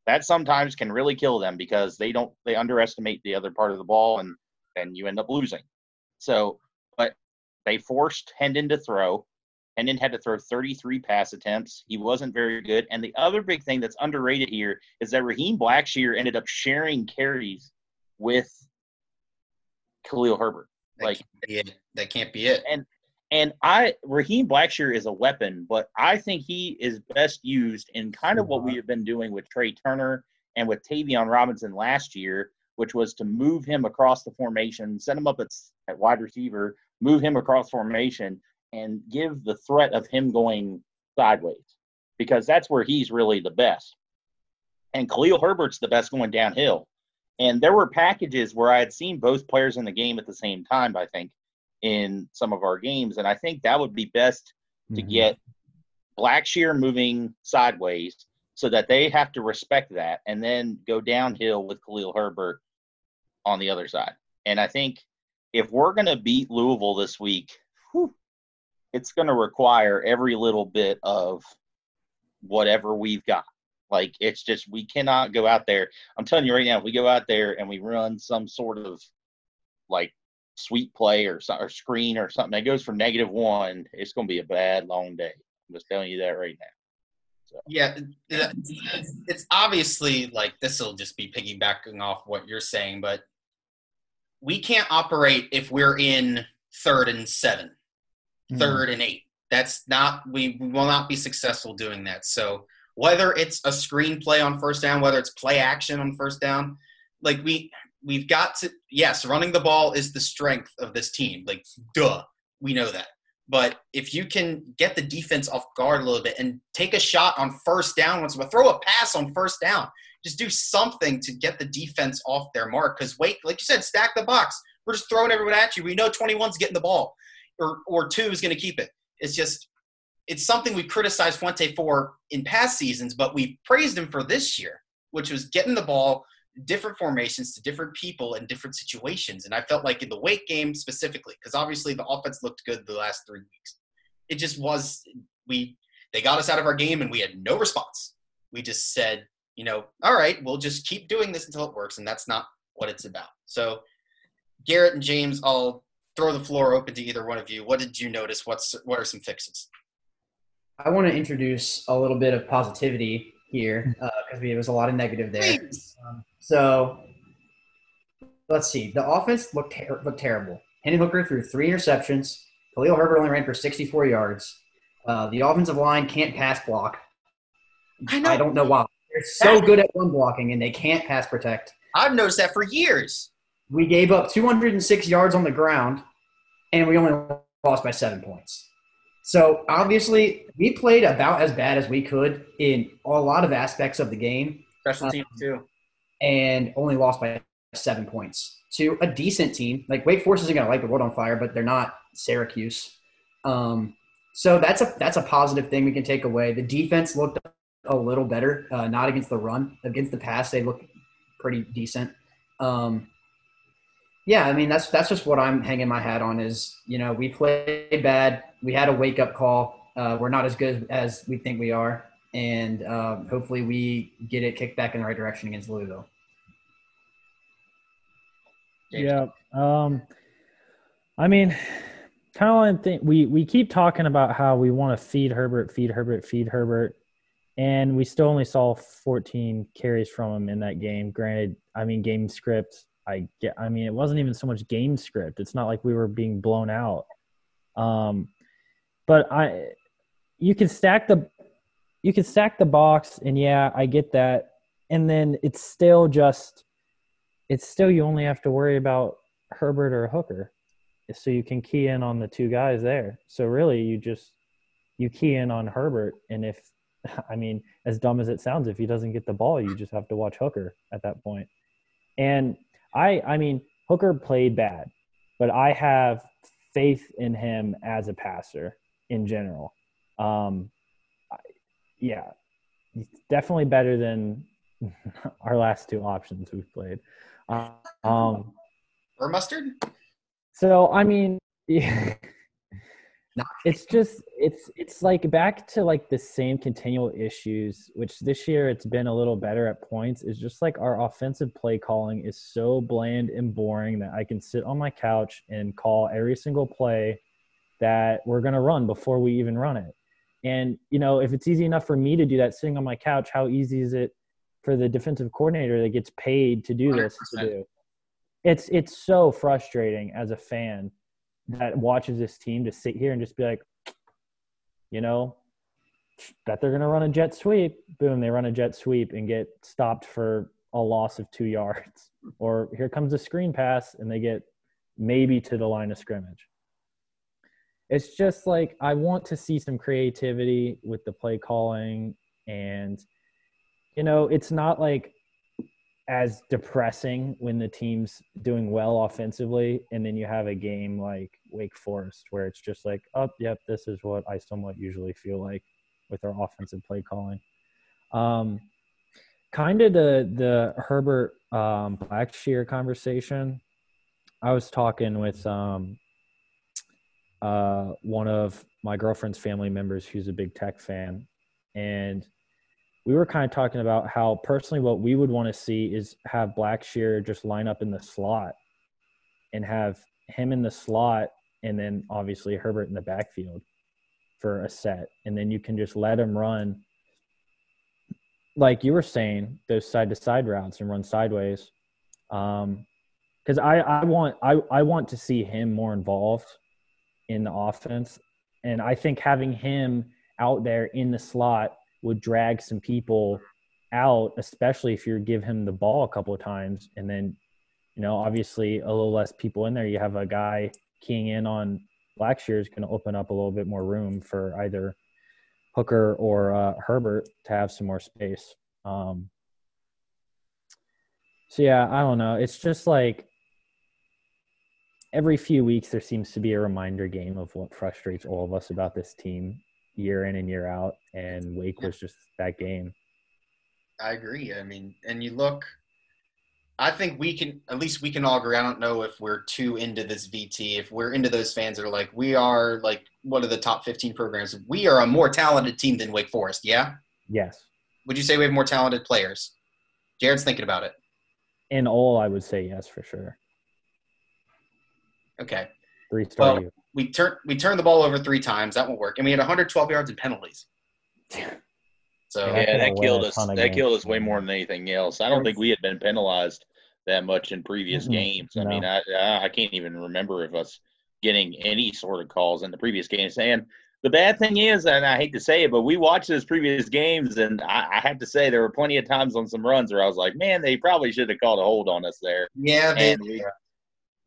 B: That sometimes can really kill them because they don't they underestimate the other part of the ball and then you end up losing. So but they forced hendon to throw. Hendon had to throw 33 pass attempts. He wasn't very good. And the other big thing that's underrated here is that raheem blackshear ended up sharing carries with khalil herbert.
A: That
B: Like-
A: can't be it. That can't be it.
B: and I Raheem Blackshear is a weapon, but I think he is best used in kind of what we have been doing with Tre Turner and with Tayvion Robinson last year, which was to move him across the formation, set him up at, at wide receiver, move him across formation, and give the threat of him going sideways because that's where he's really the best. And Khalil Herbert's the best going downhill. And there were packages where I had seen both players in the game at the same time, I think in some of our games. And I think that would be best to
D: Mhm.
B: get Blackshear moving sideways so that they have to respect that and then go downhill with Khalil Herbert on the other side. And I think if we're going to beat Louisville this week, whew, it's going to require every little bit of whatever we've got. Like it's just we cannot go out there. I'm telling you right now, if we go out there and we run some sort of like sweet play or, or screen or something that goes from negative one, it's going to be a bad long day. I'm just telling you that right now.
A: Yeah, it's, it's obviously like this will just be piggybacking off what you're saying, but we can't operate if we're in third and seven,
D: Mhm.
A: third and eight. That's not we, we will not be successful doing that. So whether it's a screenplay on first down, whether it's play action on first down, like we we've got to yes, running the ball is the strength of this team. Like duh, we know that. But if you can get the defense off guard a little bit and take a shot on first down once, but throw a pass on first down, just do something to get the defense off their mark. Because wait, like you said, stack the box. We're just throwing everyone at you. We know 21's getting the ball, or or two is going to keep it. It's just it's something we criticized Fuente for in past seasons, but we praised him for this year, which was getting the ball different formations to different people in different situations. And I felt like in the Wake game specifically, because obviously the offense looked good the last three weeks. It just was we they got us out of our game and we had no response. We just said, you know, all right, we'll just keep doing this until it works, and that's not what it's about. So Garrett and James, I'll throw the floor open to either one of you. What did you notice? What's what are some fixes?
C: I want to introduce a little bit of positivity here because there was a lot of negative there. Um, so let's see. The offense looked ter- looked terrible. Henry Hooker threw three interceptions. Khalil Herbert only ran for 64 yards. Uh, the offensive line can't pass block.
A: I know.
C: I don't know why. They're so good at run blocking and they can't pass protect.
A: I've noticed that for years.
C: We gave up 206 yards on the ground, and we only lost by seven points. So obviously, we played about as bad as we could in a lot of aspects of the game,
A: Special
C: Uh,
A: teams too.
C: and only lost by seven points to a decent team. Like Wake Forest isn't going to light the world on fire, but they're not Syracuse. Um, so that's a that's a positive thing we can take away. The defense looked a little better, uh, not against the run, against the pass they looked pretty decent. Um, yeah, I mean that's that's just what I'm hanging my hat on. Is you know we played bad, we had a wake up call. Uh, we're not as good as we think we are, and um, hopefully we get it kicked back in the right direction against Louisville.
D: Yeah. Um, I mean, kind of one thing we we keep talking about how we want to feed Herbert, feed Herbert, feed Herbert, and we still only saw 14 carries from him in that game. Granted, I mean game script. I get. I mean, it wasn't even so much game script. It's not like we were being blown out. Um, but I, you can stack the, you can stack the box, and yeah, I get that. And then it's still just it's still you only have to worry about Herbert or Hooker. So you can key in on the two guys there. So really you just you key in on Herbert and if I mean, as dumb as it sounds, if he doesn't get the ball, you just have to watch Hooker at that point. And I I mean, Hooker played bad, but I have faith in him as a passer in general. Um I- yeah, he's definitely better than our last two options we've played. Um,
A: Or mustard?
D: so I mean, yeah,
C: Not-
D: it's just it's it's like back to like the same continual issues, which this year it's been a little better at points. Is just like our offensive play calling is so bland and boring that I can sit on my couch and call every single play that we're gonna run before we even run it. And you know, if it's easy enough for me to do that sitting on my couch, how easy is it for the defensive coordinator that gets paid to do this to do? It's it's so frustrating as a fan that watches this team to sit here and just be like, you know, bet they're gonna run a jet sweep. Boom, they run a jet sweep and get stopped for a loss of two yards. Or here comes a screen pass and they get maybe to the line of scrimmage. It's just like I want to see some creativity with the play calling and you know, it's not like as depressing when the team's doing well offensively and then you have a game like Wake Forest where it's just like, oh, yep, this is what I somewhat usually feel like with our offensive play calling. Um, kind of the the Herbert um, Blackshear conversation. I was talking with um, uh, one of my girlfriend's family members who's a big tech fan, and we were kind of talking about how personally what we would want to see is have Blackshear just line up in the slot and have him in the slot and then obviously Herbert in the backfield for a set. And then you can just let him run like you were saying, those side to side routes and run sideways. Um because I, I want I, I want to see him more involved in the offense. And I think having him out there in the slot would drag some people out, especially if you give him the ball a couple of times. And then, you know, obviously a little less people in there. You have a guy keying in on Blackshear is going to open up a little bit more room for either Hooker or uh, Herbert to have some more space. Um, So yeah, I don't know. It's just like every few weeks there seems to be a reminder game of what frustrates all of us about this team year in and year out, and Wake was just that game.
A: I agree. I mean, and you look. I think we can at least we can all agree. I don't know if we're too into this VT. If we're into those fans that are like, we are like one of the top 15 programs. We are a more talented team than Wake Forest. Yeah.
D: Yes,
A: Would you say we have more talented players? Jared's thinking about it.
D: in all, I would say yes for sure.
A: Okay.
D: Three star.
A: Well, we turned we turned the ball over three times. That won't work. And we had 112 yards in penalties. So
D: Yeah.
B: Yeah, that killed us. That
D: games.
B: killed us way more than anything else. I don't think we had been penalized that much in previous
D: Mm-mm,
B: games. I
D: no.
B: mean, I I I can't even remember of us getting any sort of calls in the previous games. And the bad thing is, and I hate to say it, but we watched those previous games, and I, I have to say there were plenty of times on some runs where I was like, man, they probably should have called a hold on us there.
A: yeah, they,
B: And we,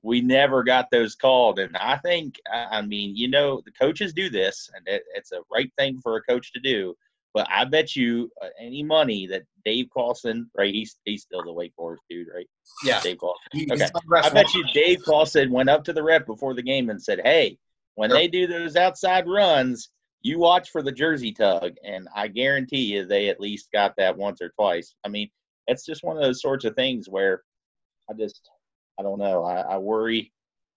B: we never got those called. And I think, I mean, you know, the coaches do this, and it, it's a right thing for a coach to do. But I bet you uh, any money that Dave Clawson, right? He's he's still the Wake Forest dude, right?
A: yeah.
B: Dave Clawson. Okay.
A: he's not the
B: I bet you Dave Clawson went up to the rep before the game and said, "Hey, when
A: Sure.
B: they do those outside runs, you watch for the jersey tug." And I guarantee you, they at least got that once or twice. I mean, it's just one of those sorts of things where I just, I don't know. I, I worry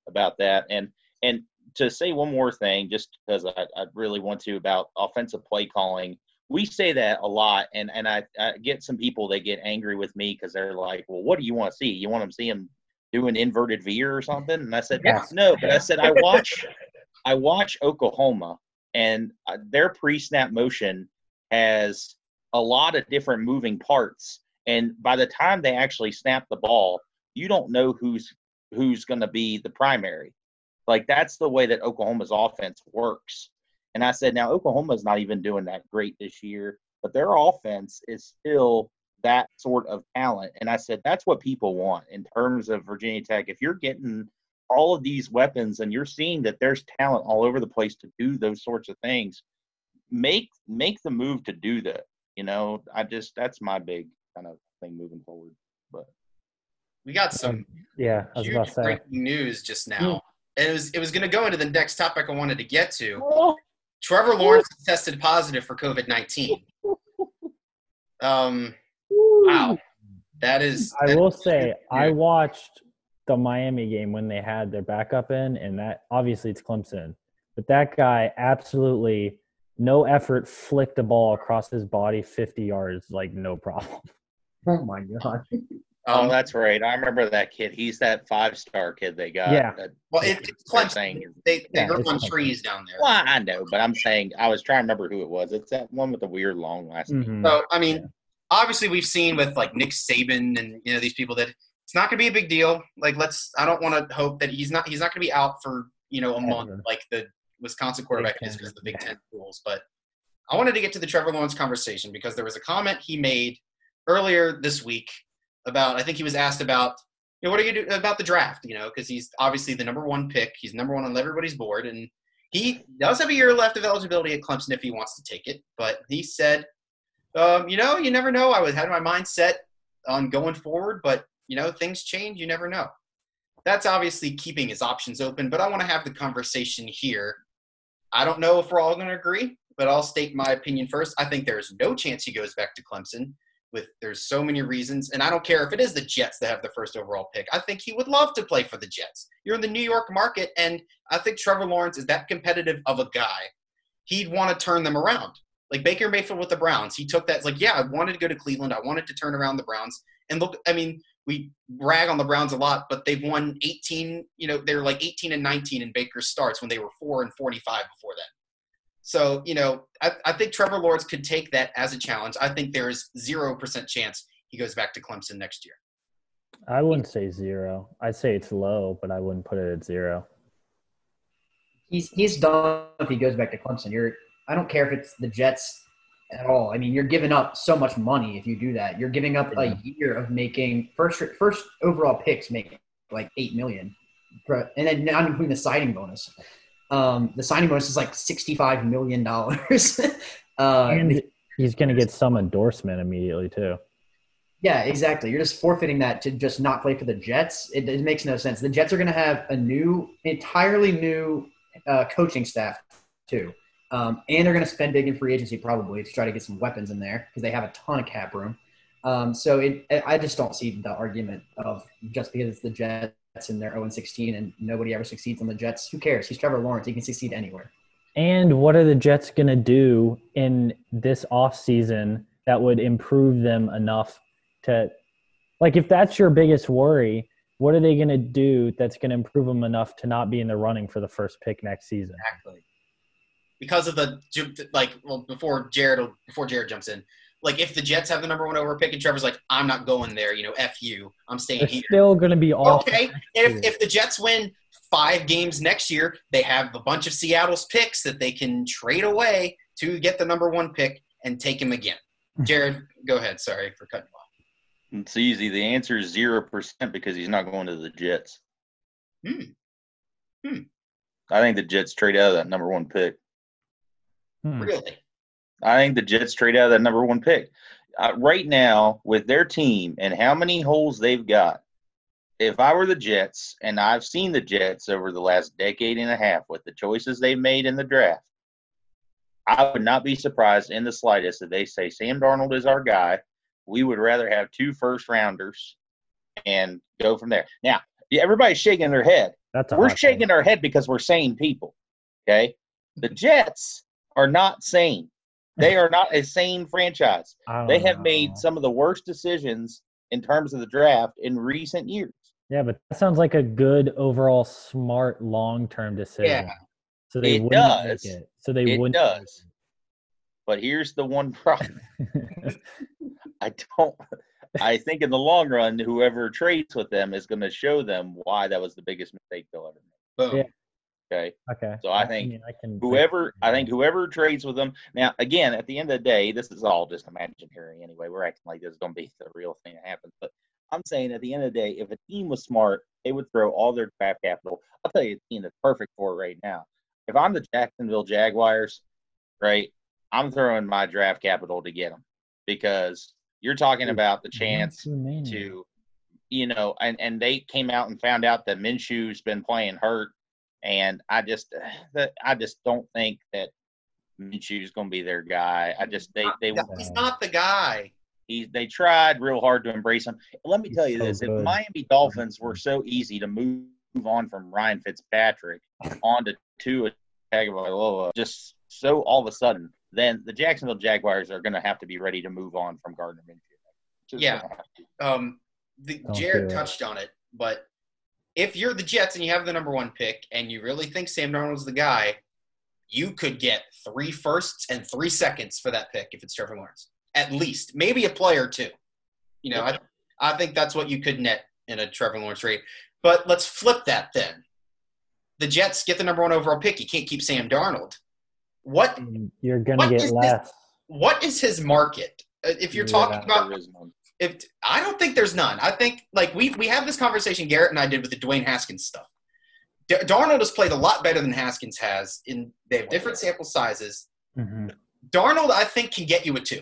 B: about that. And and to say one more thing, just because I, I really want to about offensive play calling. We say that a lot, and and I, I get some people that get angry with me because they're like, "Well, what do you want to see? You want them to see him do an inverted veer or something?" And I said,
D: Yes.
B: "No," but I said, "I watch, I watch Oklahoma, and uh, their pre-snap motion has a lot of different moving parts, and by the time they actually snap the ball, you don't know who's who's going to be the primary. Like that's the way that Oklahoma's offense works. And I said, now Oklahoma's not even doing that great this year, but their offense is still that sort of talent. And I said, that's what people want in terms of Virginia Tech. If you're getting all of these weapons and you're seeing that there's talent all over the place to do those sorts of things, make make the move to do that. You know, I just that's my big kind of thing moving forward. But
A: We got some
D: Um, Yeah, I was about
A: huge
D: to say.
A: breaking news just now. And it was it was going to go into the next topic I wanted to get to. Trevor Lawrence tested positive for COVID nineteen. Um, wow, that is.
D: I
A: that
D: will
A: is
D: say
A: huge
D: I watched the Miami game when they had their backup in, and that obviously it's Clemson, but that guy absolutely no effort flicked the ball across his body 50 yards like no problem.
C: Oh my god.
B: oh,
A: Um,
B: that's right. I remember that kid. He's that five star kid they got.
D: Yeah.
B: that-
A: well, it, it's
B: they're
A: Clemson.
B: saying-
A: They they
D: Yeah,
A: grew on
D: Clemson.
A: trees down there.
B: Well, I know, but I'm saying I was trying to remember who it was. It's that one with the weird long last name.
D: Mhm.
A: So I mean,
D: Yeah.
A: obviously we've seen with like Nick Saban and you know these people that it's not going to be a big deal. Like let's I don't want to hope that he's not he's not going to be out for you know a month like the Wisconsin quarterback is because the Big Ten rules. But I wanted to get to the Trevor Lawrence conversation because there was a comment he made earlier this week about I think he was asked about you know what are you about the draft you know because he's obviously the number one pick he's number one on everybody's board and he does have a year left of eligibility at Clemson if he wants to take it but he said um, you know, you never know. I was had my mind set on going forward, but you know, things change. You never know. That's obviously keeping his options open, but I want to have the conversation here. I don't know if we're all going to agree, but I'll state my opinion first. I think there's no chance he goes back to Clemson. With there's so many reasons, and I don't care if it is the Jets that have the first overall pick. I think he would love to play for the Jets. You're in the New York market, and I think Trevor Lawrence is that competitive of a guy. He'd want to turn them around like Baker Mayfield with the Browns. He took that. Like, yeah, I wanted to go to Cleveland. I wanted to turn around the Browns. And look, I mean, we rag on the Browns a lot, but they've won 18. You know, they're like 18 and 19 in Baker's starts when they were four and 45 before then. So, you know, I, I think Trevor Lawrence could take that as a challenge. I think there is zero percent chance he goes back to Clemson next year.
D: I wouldn't say zero. I'd say it's low, but I wouldn't put it at zero.
C: He's he's done if he goes back to Clemson. You're I don't care if it's the Jets at all. I mean, you're giving up so much money if you do that. You're giving up a year of making first first overall picks make like eight million, But- and then not including the signing bonus. Um, the signing bonus is like sixty five million dollars. uh,
D: And he's going to get some endorsement immediately too.
C: Yeah, exactly. You're just forfeiting that to just not play for the Jets. It, it makes no sense. The Jets are going to have a new, entirely new uh, coaching staff too, um, and they're going to spend big in free agency probably to try to get some weapons in there because they have a ton of cap room. Um, so it, I just don't see the argument of just because it's the Jets Oh and they're 0 16 and nobody ever succeeds on the Jets. Who cares? He's Trevor Lawrence. He can succeed anywhere.
D: And what are the Jets going to do in this offseason that would improve them enough to, like, if that's your biggest worry, what are they going to do that's going to improve them enough to not be in the running for the first pick next season?
A: Exactly. Because of the like, well, before Jared before Jared jumps in, like if the Jets have the number one over pick and Trevor's like, I'm not going there, you know, f you, I'm staying
D: They're
A: here.
D: still going to be all
A: Okay, if if the Jets win five games next year, they have a bunch of Seattle's picks that they can trade away to get the number one pick and take him again. Jared, go ahead. Sorry for cutting you off.
B: It's easy. The answer is zero percent because he's not going to the Jets.
A: Hmm. Hmm.
B: I think the Jets trade out of that number one pick.
D: Hmm.
A: Really?
B: I think the Jets trade out of that number one pick. Uh, right now, with their team and how many holes they've got, if I were the Jets, and I've seen the Jets over the last decade and a half with the choices they've made in the draft, I would not be surprised in the slightest if they say Sam Darnold is our guy. We would rather have two first rounders and go from there. Now, everybody's shaking their head.
D: That's
B: We're shaking our head because we're sane people. Okay? The Jets are not sane. They are not a sane franchise. They have
D: know.
B: made some of the worst decisions in terms of the draft in recent years.
D: Yeah, but that sounds like a good overall smart long term decision.
A: Yeah.
D: So they
B: It
D: wouldn't
B: does.
D: make it. So they
B: It
D: wouldn't
B: does. But here's the one problem. I don't I think in the long run, whoever trades with them is going to show them why that was the biggest mistake they'll ever make.
A: Boom.
D: Yeah.
B: Okay.
D: okay.
B: So I think
D: mean, I can
B: whoever I think whoever trades with them now again at the end of the day this is all just imaginary anyway we're acting like this is going to be the real thing that happens but I'm saying at the end of the day if a team was smart they would throw all their draft capital I'll tell you a team that's perfect for it right now if I'm the Jacksonville Jaguars right I'm throwing my draft capital to get them because you're talking about the chance to you know and and they came out and found out that Minshew's been playing hurt and I just I just don't think that Minshew's going to be their guy. I just they they
A: Yeah, He's not the guy.
B: he, they tried real hard to embrace him. And let me
D: He's
B: tell you
D: so
B: this: if. Miami Dolphins were so easy to move on from Ryan Fitzpatrick onto Tua Tagovailoa, just so all of a sudden, then the Jacksonville Jaguars are going to have to be ready to move on from Gardner Minshew. Just
A: Yeah.
B: gonna have to.
A: Um, the, Jared touched on it, but if you're the Jets and you have the number one pick and you really think Sam Darnold's the guy, you could get three firsts and three seconds for that pick if it's Trevor Lawrence, at least, maybe a player or two. You know, I, I think that's what you could net in a Trevor Lawrence trade. But let's flip that then. The Jets get the number one overall pick. You can't keep Sam Darnold. What
D: You're gonna
A: What
D: get
A: is this-
D: less.
A: what is his market? Uh, If you're
D: Yeah,
A: talking about
B: There is none.
A: If I don't think there's none. I think like we we have this conversation Garrett and I did with the Dwayne Haskins stuff. D- Darnold has played a lot better than Haskins has. In they have different sample sizes.
D: Mhm.
A: Darnold, I think, can get you a two,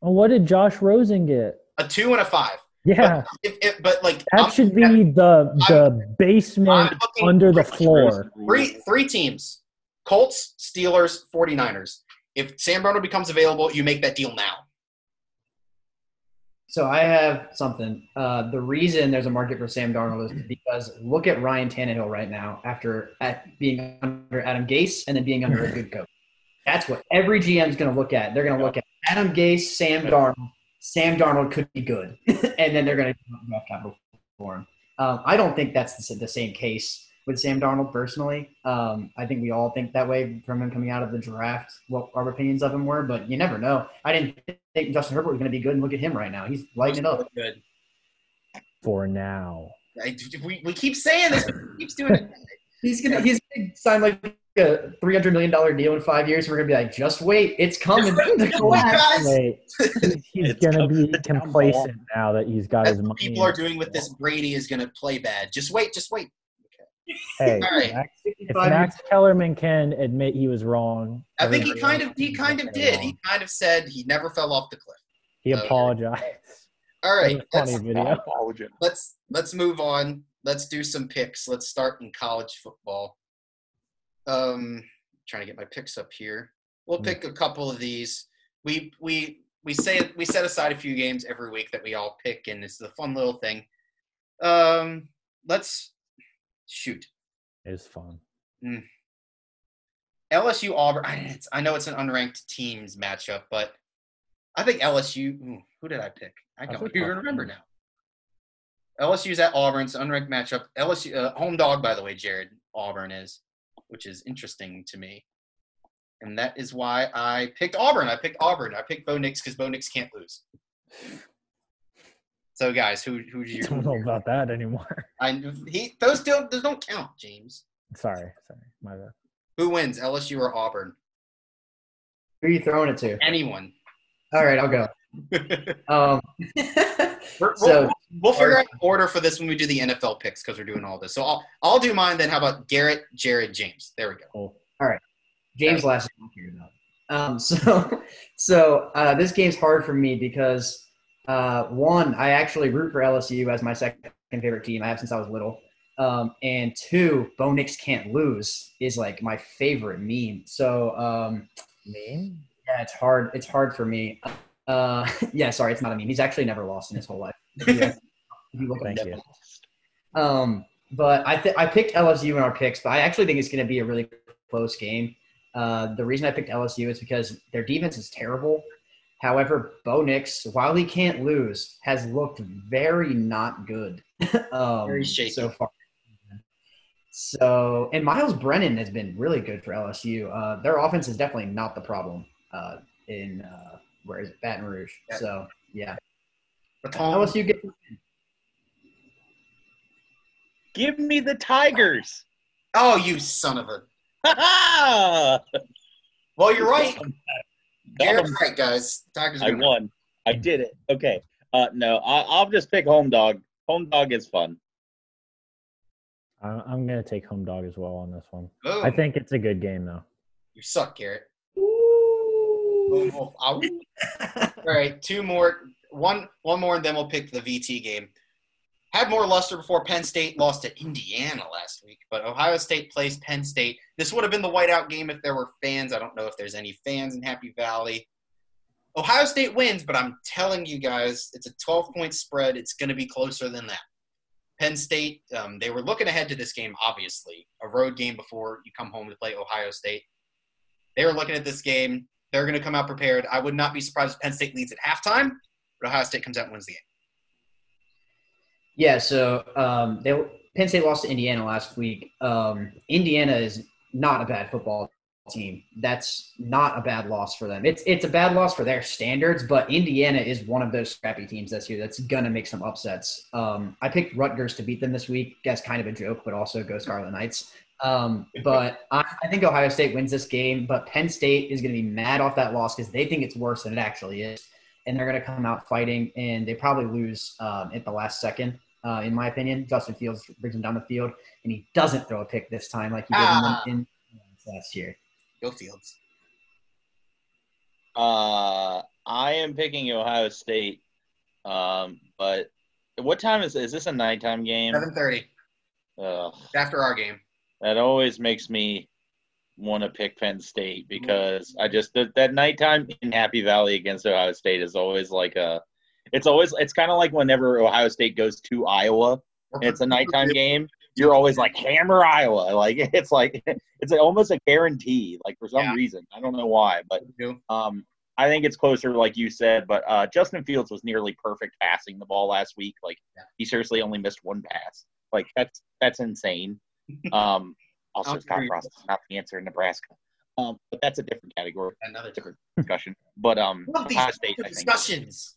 D: Well, what did Josh Rosen get?
A: a two and a five.
D: Yeah,
A: But, if, if, but like
D: that
A: I'm-
D: should be the the basement
A: I'm looking-
D: under the floor.
A: three three teams: Colts, Steelers, 49ers. If Sam Darnold becomes available, you make that deal now.
C: So I have something. Uh, the reason there's a market for Sam Darnold is because look at Ryan Tannehill right now after at being under Adam Gase and then being under a good coach. That's what every GM is going to look at. They're going to look at Adam Gase, Sam Darnold. Sam Darnold could be good, and then they're going to draft capital for him. Um, I don't think that's the, the same case with Sam Darnold personally. Um, I think we all think that way from him coming out of the draft. What our opinions of him were, but you never know. I didn't think Justin Herbert was going to be good, and look at him right now. He's lighting it up.
A: Good.
D: For now,
A: I, we, we keep saying this. but he keeps doing it.
C: He's gonna he's gonna sign like a three hundred million dollar deal in five years. And we're gonna be like, just wait, it's coming.
A: Just wait,
C: The
A: just guys.
D: wait, he's, he's gonna be complacent now that he's got
A: That's
D: his
A: what
D: money.
A: people are doing with this. Brady is going to play bad. Just wait. Just wait.
D: Hey,
A: All right.
D: Max, if
C: 55
D: Max Kellerman can admit he was wrong,
A: I think he kind of he kind of did.
D: wrong.
A: He kind of said he never fell off the cliff.
D: He
A: Oh,
D: apologized.
A: All right,
D: That
A: right, let's,
D: funny video.
A: Let's let's move on. Let's do some picks. Let's start in college football. Um, trying to get my picks up here. We'll
D: Hmm.
A: pick a couple of these. We we we say we set aside a few games every week that we all pick, and it's a fun little thing. Um, let's shoot.
D: It was fun.
A: LSU Auburn. I, it's, I know it's an unranked teams matchup, but I think LSU. ooh, who did I pick? I don't even remember now. LSU's at Auburn. It's an unranked matchup. LSU uh, home dog, by the way. Jared Auburn is, which is interesting to me, and that is why I picked Auburn. I picked Auburn. I picked Bo Nix because Bo Nix can't lose. So, guys, who who do
D: I
A: you?
D: don't know about that anymore.
A: I he those don't those don't count, James.
D: Sorry, sorry, my bad.
A: Who wins, LSU or Auburn?
C: Who are you throwing it to?
A: Anyone.
C: All right, I'll go. Um,
A: We're-
C: So-
A: we'll, we'll figure out order for this when we do the NFL picks because we're doing all this. So I'll I'll do mine. Then how about Garrett, Jared, James? There we go.
D: Cool.
C: James last name I cared. Um, so, so uh, this game's hard for me because uh, one, I actually root for LSU as my second favorite team. I have since I was little. Um, and two, Bo Nix can't lose is like my favorite meme. So um,
D: Me?
C: yeah, it's hard. It's hard for me. Uh, yeah, sorry, it's not a meme. He's actually never lost in his whole life. Yeah. You look
D: Thank you.
C: um, but I th- I picked LSU in our picks, but I actually think it's going to be a really close game. Uh, the reason I picked LSU is because their defense is terrible. However, Bo Nix, while he can't lose, has looked very not good um,
A: Very shaky.
C: so far. So, and Myles Brennan has been really good for LSU. Uh, their offense is definitely not the problem uh, in uh, where is it, Baton Rouge.
A: Yeah.
C: So, yeah,
A: But Tom,
C: LSU get
B: Give me the Tigers.
A: oh, you son of a. Well, you're right.
B: Got
A: Garrett's
B: 'em.
A: right, guys. Tigers.
B: I
A: are
B: won. I did it. Okay. Uh, no, I, I'll just pick home dog. Home dog is fun.
D: I- I'm gonna take home dog as well on this one.
A: Boom.
D: I think it's a good game though.
A: you suck, Garrett. Boom, boom. All right, two more. One, one more, and then we'll pick the VT game. Had more luster before Penn State lost to Indiana last week, but Ohio State plays Penn State. This would have been the whiteout game if there were fans. I don't know if there's any fans in Happy Valley. Ohio State wins, but I'm telling you guys, it's a 12 point spread. It's going to be closer than that. Penn State, um, they were looking ahead to this game, obviously, a road game before you come home to play Ohio State. They were looking at this game. They're going to come out prepared. I would not be surprised if Penn State leads at halftime, but Ohio State comes out and wins the game.
C: Yeah, so um, they Penn State lost to Indiana last week. Um, Indiana is not a bad football team. That's not a bad loss for them. It's it's a bad loss for their standards, but Indiana is one of those scrappy teams this year that's gonna make some upsets. Um, I picked Rutgers to beat them this week. That's kind of a joke, but also go Scarlet Knights. Um, but I, I think Ohio State wins this game, but Penn State is to be mad off that loss because they think it's worse than it actually is, and they're going to come out fighting, and they probably lose um, at the last second. Uh, in my opinion, Justin Fields brings him down the field, and he doesn't throw a pick this time like he did
A: Ah.
C: in, in last year.
A: Go Fields.
B: Uh, I am picking Ohio State. Um, but what time is is this a nighttime game?
A: 7:30
B: Ugh,
A: after our game.
B: that always makes me want to pick Penn State because I just that, that nighttime in Happy Valley against Ohio State is always like a. It's always it's kind of like whenever Ohio State goes to Iowa and it's a nighttime game. You're always like hammer Iowa, like it's like it's almost a guarantee. Like for some
A: Yeah.
B: reason, I don't know why, but um, I think it's closer, like you said. But uh, Justin Fields was nearly perfect passing the ball last week. Like he seriously only missed one pass. Like that's that's insane. Um, also,
A: I'll
B: Scott
A: agree.
B: Frost is not the answer in Nebraska. Um, but that's a different category,
A: Another different.
B: discussion. But um, Ohio State, I think,
A: discussions.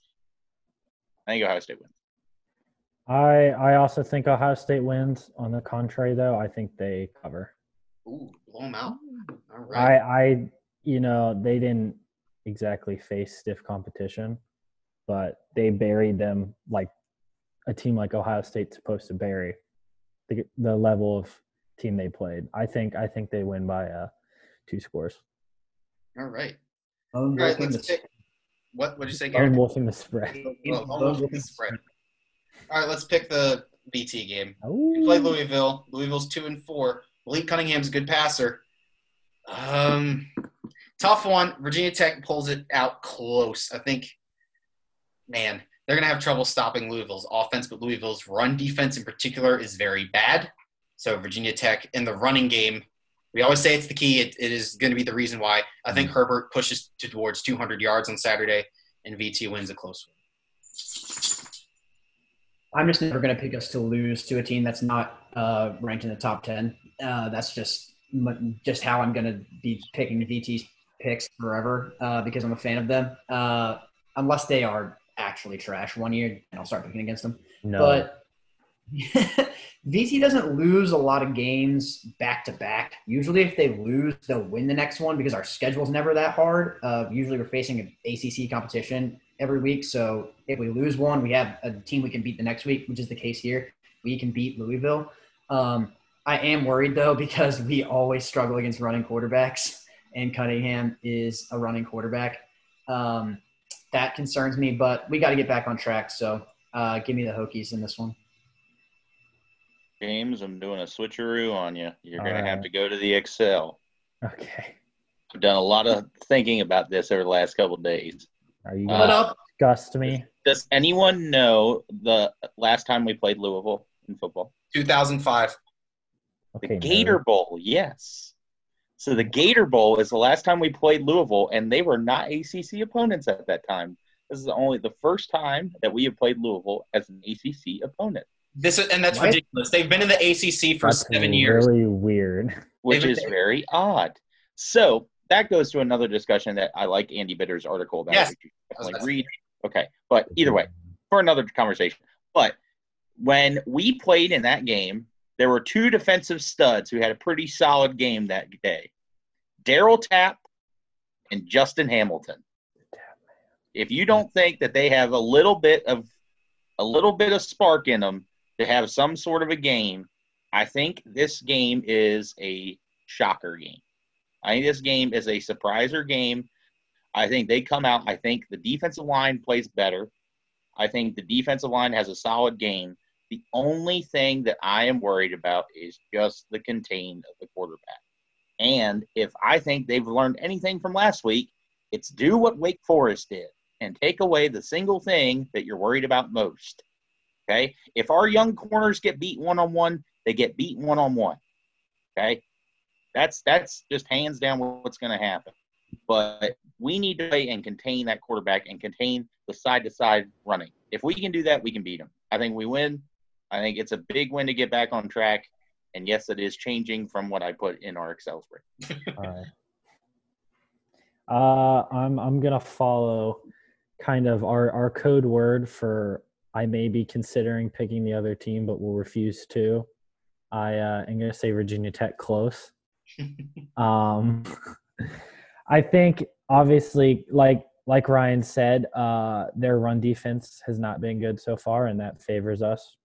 B: I think Ohio State wins.
D: I I also think Ohio State wins. On the contrary, though, I think they cover.
A: Ooh, blow them out. All
D: I. I you know they didn't exactly face stiff competition, but they buried them like a team like Ohio State's supposed to bury the the level of team they played. I think I think they win by uh, two scores.
A: All right. All right Let's
C: the-
A: pick, What would you say,
D: Lone
A: Gary?
D: wolfing the spread.
A: Well, almost the spread. All right, let's pick the VT game. We play Louisville. Louisville's two and four. Malik Cunningham's a good passer. Um, tough one. Virginia Tech pulls it out close. I think, man, they're gonna have trouble stopping Louisville's offense, but Louisville's run defense in particular is very bad. So Virginia Tech in the running game, we always say it's the key. It, it is going to be the reason why. I think Herbert pushes towards 200 yards on Saturday, and VT wins a close one.
C: I'm just never going to pick us to lose to a team that's not uh, ranked in the top ten. Uh, that's just just how I'm going to be picking VT's picks forever uh, because I'm a fan of them. Uh, unless they are actually trash one year, and I'll start picking against them.
D: No.
C: But VT doesn't lose a lot of games back to back. Usually, if they lose, they'll win the next one because our schedule's never that hard. Uh, usually, we're facing an ACC competition every week. So if we lose one, we have a team we can beat the next week, which is the case here. We can beat Louisville. Um, I am worried though because we always struggle against running quarterbacks, and Cunningham is a running quarterback. Um, that concerns me, but we got to get back on track. So uh, give me the Hokies in this one.
B: James, I'm doing a switcheroo on you. You're
D: All
B: going to have to go to the Excel.
D: okay.
B: I've done a lot of thinking about this over the last couple of days.
D: Are you
B: Uh,
D: gonna
C: up.
D: disgust me?
B: Does anyone know the last time we played Louisville in football?
A: 2005.
B: The
D: Okay.
B: Gator Bowl, yes. So the Gator Bowl is the last time we played Louisville, and they were not ACC opponents at that time. This is only the first time that we have played Louisville as an ACC opponent,
A: This is, and that's
C: What?
A: ridiculous. They've been in the ACC for
D: That's
A: seven years.
D: Really weird.
B: which
A: David-
B: is very odd. So that goes to another discussion that I like Andy Bitter's article about.
A: Yes.
B: which you
A: I was
B: definitely
A: about to
B: read. Okay, but either way, for another conversation. But when we played in that game, there were two defensive studs who had a pretty solid game that day Daryl Tapp and Justin Hamilton. If you don't think that they have a little bit of a little bit of spark in them to have some sort of a game, I think this game is a shocker game. I think this game is a surpriser game. I think they come out. I think the defensive line plays better. I think the defensive line has a solid game. The only thing that I am worried about is just the contain of the quarterback. And if I think they've learned anything from last week, it's do what Wake Forest did and take away the single thing that you're worried about most. Okay? If our young corners get beat one on one, they get beat one on one. Okay? That's that's just hands down what's going to happen. But we need to play and contain that quarterback and contain the side to side running. If we can do that, we can beat them. I think we win. I think it's a big win to get back on track. And yes, it is changing from what I put in our Excel spread.
D: All right. Uh, I'm I'm gonna follow kind of our our code word for I may be considering picking the other team, but will refuse to. I uh, am gonna say Virginia Tech close. Um, I think obviously, like like Ryan said, uh, their run defense has not been good so far, and that favors us.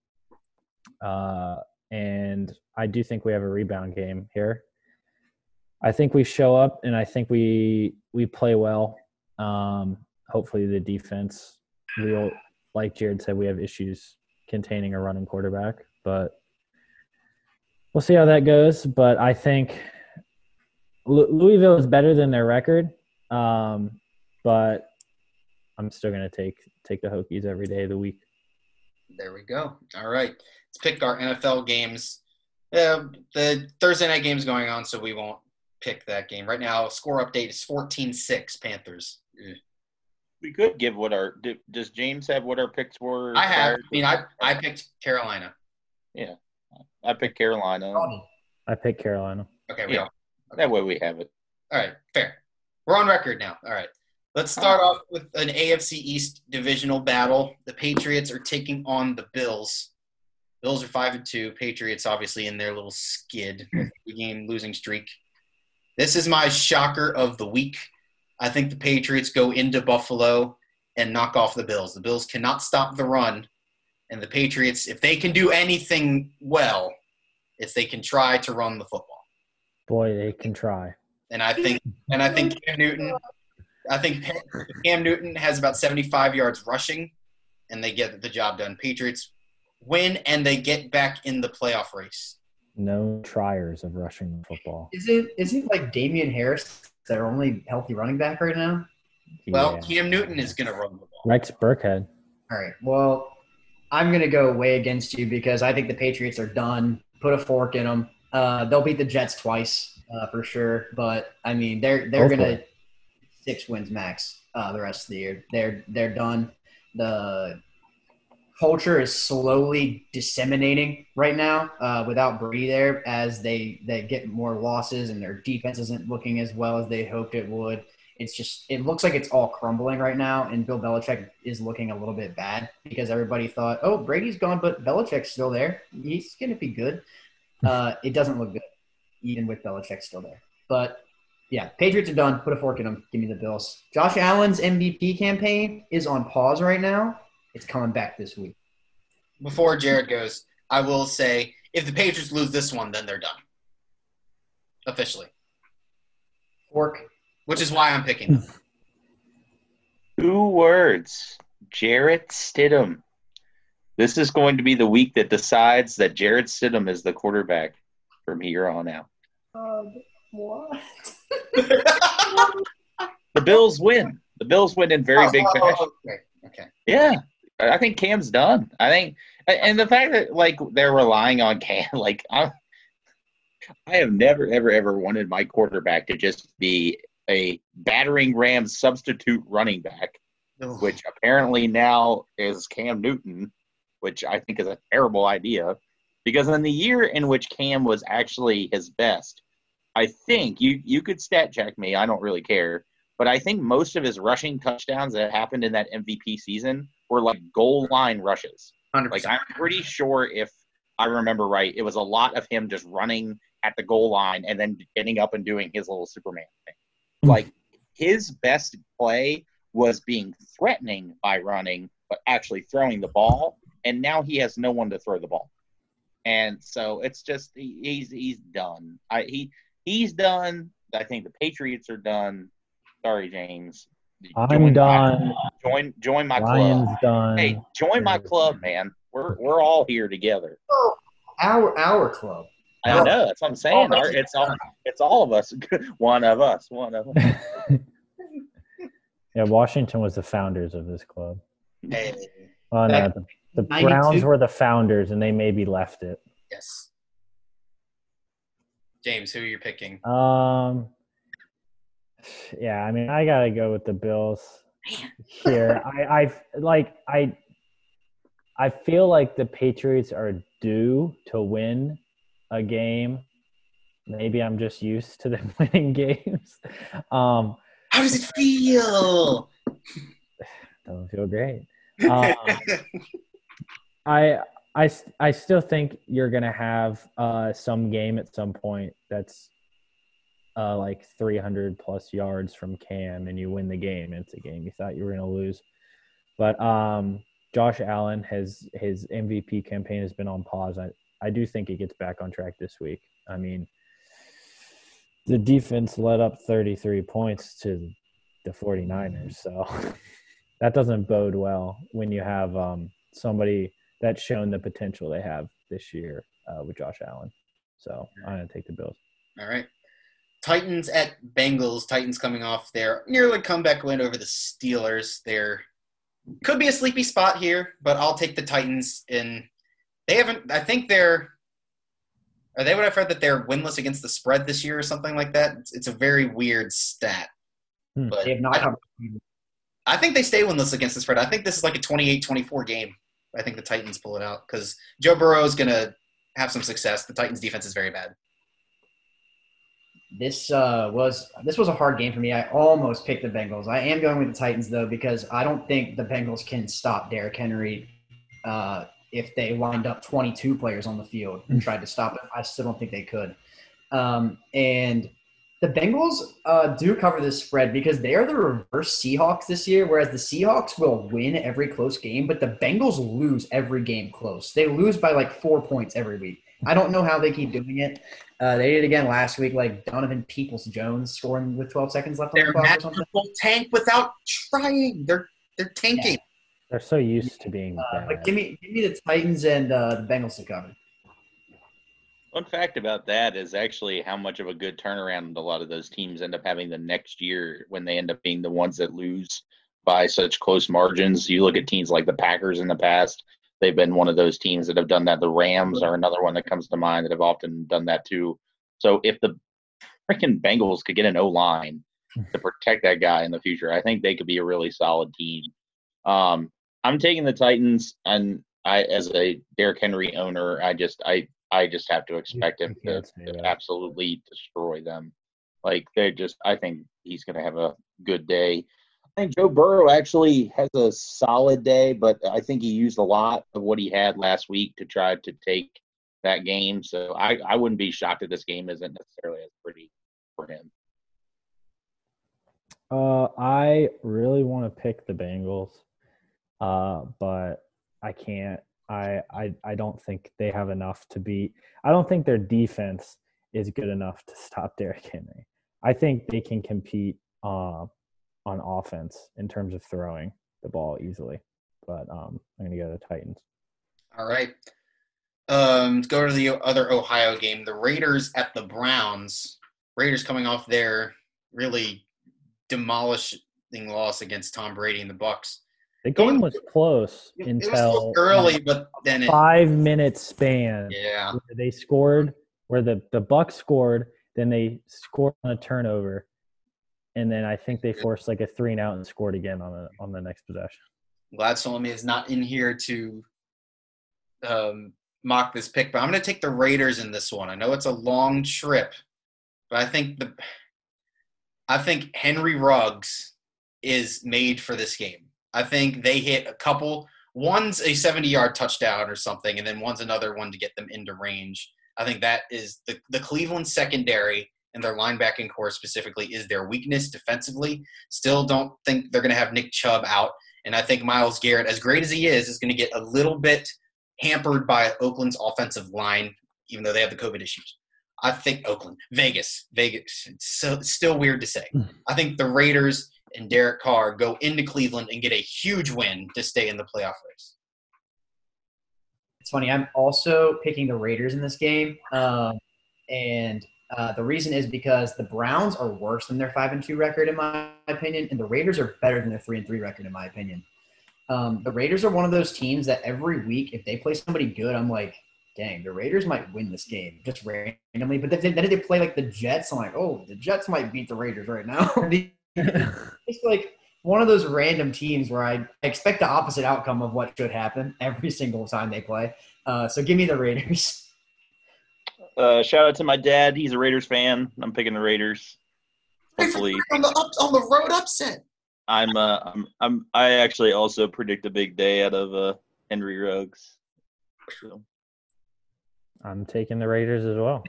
D: Uh, and I do think we have a rebound game here. I think we show up, and I think we we play well. Um, hopefully, the defense we'll like Jared said, we have issues containing a running quarterback, but we'll see how that goes. But I think Lou- Louisville is better than their record, um, but I'm still gonna take take the Hokies every day of the week.
A: There we go. All right. Let's pick our NFL games. Uh, the Thursday night game's going on, so we won't pick that game. Right now, score update is 14 6 Panthers. Ugh.
B: We could give what our do- does James have what our picks were?
A: I have. I mean, I, I picked Carolina.
B: Yeah, I picked Carolina.
D: I picked Carolina.
A: Okay, we
B: Yeah.
A: all.
B: That way we have it.
A: All right, fair. We're on record now. All right. Let's start off with an AFC East divisional battle. The Patriots are taking on the Bills. Bills are five and two. Patriots obviously in their little skid game losing streak. This is my shocker of the week. I think the Patriots go into Buffalo and knock off the Bills. The Bills cannot stop the run, and the Patriots, if they can do anything well, if they can try to run the football.
D: Boy, they can try.
A: And I think, and I think Cam Newton I think Cam Newton has about 75 yards rushing, and they get the job done. Patriots win, and they get back in the playoff race.
D: No triers of rushing the football.
C: Is it is it like Damien Harris, their only healthy running back right now?
A: Well,
D: Yeah.
A: Cam Newton is going to run the ball.
D: Rex Burkhead.
C: All right. Well, I'm gonna go way against you because I think the Patriots are done. Put a fork in them. Uh, they'll beat the Jets twice uh, for sure, but I mean they're they're
D: Go
C: gonna six wins max uh, the rest of the year. They're they're done. The culture is slowly disseminating right now uh, without Brady there as they they get more losses and their defense isn't looking as well as they hoped it would. It's just it looks like it's all crumbling right now, and Bill Belichick is looking a little bit bad because everybody thought, oh, Brady's gone, but Belichick's still there. He's gonna be good. Uh, it doesn't look good, even with Belichick still there. But yeah, Patriots are done. Put a fork in them. Give me the Bills. Josh Allen's MVP campaign is on pause right now. It's coming back this week.
A: Before Jared goes, I will say if the Patriots lose this one, then they're done. Officially.
C: Fork.
A: Which is why I'm picking them.
B: Two words. Jarrett Stidham. This is going to be the week that decides that Jarrett Stidham is the quarterback from here on out.
C: Um, what?
B: The Bills win. The Bills win in very big
A: Oh,
B: fashion.
A: oh, okay. Okay.
B: Yeah, I think Cam's done. I think, and the fact that like they're relying on Cam, like I, I have never, ever, ever wanted my quarterback to just be a battering ram substitute running back, which apparently now is Cam Newton, which I think is a terrible idea. Because in the year in which Cam was actually his best, I think you you could stat check me. I don't really care. But I think most of his rushing touchdowns that happened in that MVP season were like goal line rushes.
A: 100%.
B: Like I'm pretty sure if I remember right, it was a lot of him just running at the goal line and then getting up and doing his little Superman thing. Hmm. Like his best play was being threatening by running, but actually throwing the ball. And now he has no one to throw the ball. And so it's just he's he's done. I he he's done. I think the Patriots are done. Sorry, James.
D: I'm
B: Join my-
D: done.
B: Join join my club.
D: Done.
B: Hey, join my club, man. We're we're all here together.
C: Our our club.
B: I
C: Yeah.
B: know that's what I'm saying. Our- It's all it's all of us. One of us. One of us.
D: yeah, Washington was the founders of this club.
A: Hey,
D: Oh no,
C: Back
D: the, the Browns were the founders, and they maybe left it.
A: yes. James, who are you picking?
D: Um, yeah, I mean, I gotta go with the Bills here. I, I like, I, I feel like the Patriots are due to win a game. Maybe I'm just used to them winning games. Um,
A: How does it feel?
D: doesn't feel great. Um, I still think you're gonna have uh, some game at some point that's uh, like 300 plus yards from Cam, and you win the game. It's a game you thought you were gonna lose, but um, Josh Allen has his MVP campaign has been on pause. I I do think he gets back on track this week. I mean, the defense let up 33 points to the 49ers, so that doesn't bode well when you have um, somebody that's shown the potential they have this year uh, with Josh Allen. So I'm gonna take the Bills.
A: All right. Titans at Bengals. Titans coming off their nearly comeback win over the Steelers. They're could be a sleepy spot here, but I'll take the Titans. In they haven't. I think they're. Are they what I've heard that they're winless against the spread this year or something like that? It's, it's a very weird stat.
D: Hmm.
A: But
C: They have not
A: I. I think they stay winless against the spread. I think this is like a 28-24 game. I think the Titans pull it out because Joe Burrow is going to have some success. The Titans defense is very bad.
C: This uh, was this was a hard game for me. I almost picked the Bengals. I am going with the Titans though because I don't think the Bengals can stop Derrick Henry uh, if they lined up 22 players on the field and tried to stop it. I still don't think they could. Um, and the Bengals uh, do cover this spread because they are the reverse Seahawks this year, whereas the Seahawks will win every close game, but the Bengals lose every game close. They lose by like four points every week. I don't know how they keep doing it. Uh, they did it again last week, like Donovan Peoples Jones scoring with 12 seconds left on
A: They're
C: the clock or something.
A: magical tank without trying. They're they're tanking.
D: They're so used to being
C: Uh,
D: bad.
C: but give me give me the Titans and uh, the Bengals to cover.
B: Fun fact about that is actually how much of a good turnaround a lot of those teams end up having the next year when they end up being the ones that lose by such close margins. You look at teams like the Packers in the past, they've been one of those teams that have done that. The Rams are another one that comes to mind that have often done that too. So if the freaking Bengals could get an O line to protect that guy in the future, I think they could be a really solid team. Um, I'm taking the Titans, and I, as a Derrick Henry owner, I just I I just have to expect him to, to absolutely destroy them. Like they just, I think he's going to have a good day. Think Joe Burrow actually has a solid day, but I think he used a lot of what he had last week to try to take that game. So I, I wouldn't be shocked if this game isn't necessarily as pretty for him.
D: Uh, I really want to pick the Bengals, uh, but I can't. I, I I don't think they have enough to beat. I don't think their defense is good enough to stop Derrick Henry. I think they can compete uh, on offense in terms of throwing the ball easily. But um, I'm going to go to the Titans.
A: All right. Um, let's go to the other Ohio game. The Raiders at the Browns. Raiders coming off their really demolishing loss against Tom Brady and the Bucs.
D: The game was close
A: It
D: until
A: was still early, but then it,
D: five minute span.
A: yeah.
D: they scored where the the bucs scored then they scored on a turnover and then i think they forced like a three and out and scored again on the on the next possession
A: Glad Solomon is not in here to um, mock this pick, but I'm going to take the Raiders in this one. I know it's a long trip, but I think the I think Henry Ruggs is made for this game. I think they hit a couple. One's a 70 yard touchdown or something, and then one's another one to get them into range. I think that is the, the Cleveland secondary and their linebacking core specifically is their weakness defensively. Still don't think they're going to have Nick Chubb out. And I think Myles Garrett, as great as he is, is going to get a little bit hampered by Oakland's offensive line, even though they have the COVID issues. I think Oakland, Vegas, Vegas. It's so, still weird to say. I think the Raiders and Derek Carr go into Cleveland and get a huge win to stay in the playoff race.
C: It's funny. I'm also picking the Raiders in this game, um, and uh, the reason is because the Browns are worse than their five and two record, in my opinion, and the Raiders are better than their three and three record, in my opinion. Um, the Raiders are one of those teams that every week, if they play somebody good, I'm like, dang, the Raiders might win this game just randomly. But then, then if they play like the Jets, I'm like, oh, the Jets might beat the Raiders right now. it's like one of those random teams where I expect the opposite outcome of what should happen every single time they play. Uh, so give me the Raiders.
B: Uh, shout out to my dad. He's a Raiders fan. I'm picking the Raiders. Hopefully,
A: on the up, on the road upset.
B: I'm uh I'm I'm I actually also predict a big day out of uh Henry Ruggs. So.
D: i'm taking the raiders as well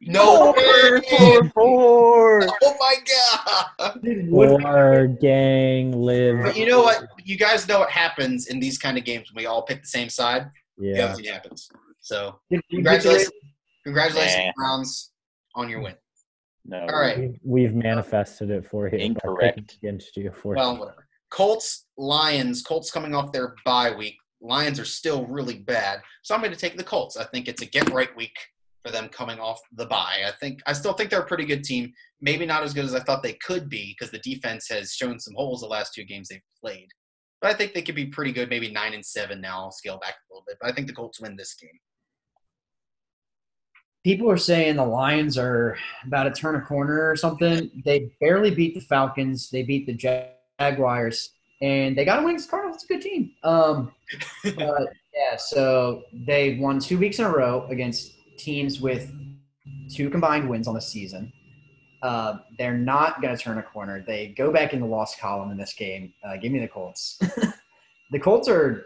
A: No way!
B: four, four.
A: Oh my god!
D: or gang live
A: But you know what? You guys know what happens in these kind of games when we all pick the same side.
D: Yeah
A: other thing happens. So
C: Did you get the
A: congratulations, congratulations,
B: Nah.
A: Browns, on your win.
B: No.
A: All right.
D: We've- we've manifested it for you
B: Incorrect.
D: against you for
A: Well, whatever. Colts, Lions. Colts coming off their bye week. Lions are still really bad, so I'm going to take the Colts. I think it's a get right week for them coming off the bye. I think I still think they're a pretty good team. Maybe not as good as I thought they could be because the defense has shown some holes the last two games they've played. But I think they could be pretty good. Maybe nine and seven now. I'll scale back a little bit, but I think the Colts win this game.
C: People are saying the Lions are about to turn a corner or something. They barely beat the Falcons. They beat the Jaguars, and they got to win against Cardinals. It's a good team. Um, but yeah, so they won two weeks in a row against teams with two combined wins on the season. Uh, they're not going to turn a corner. They go back in the lost column in this game. Uh, give me the Colts. the Colts are,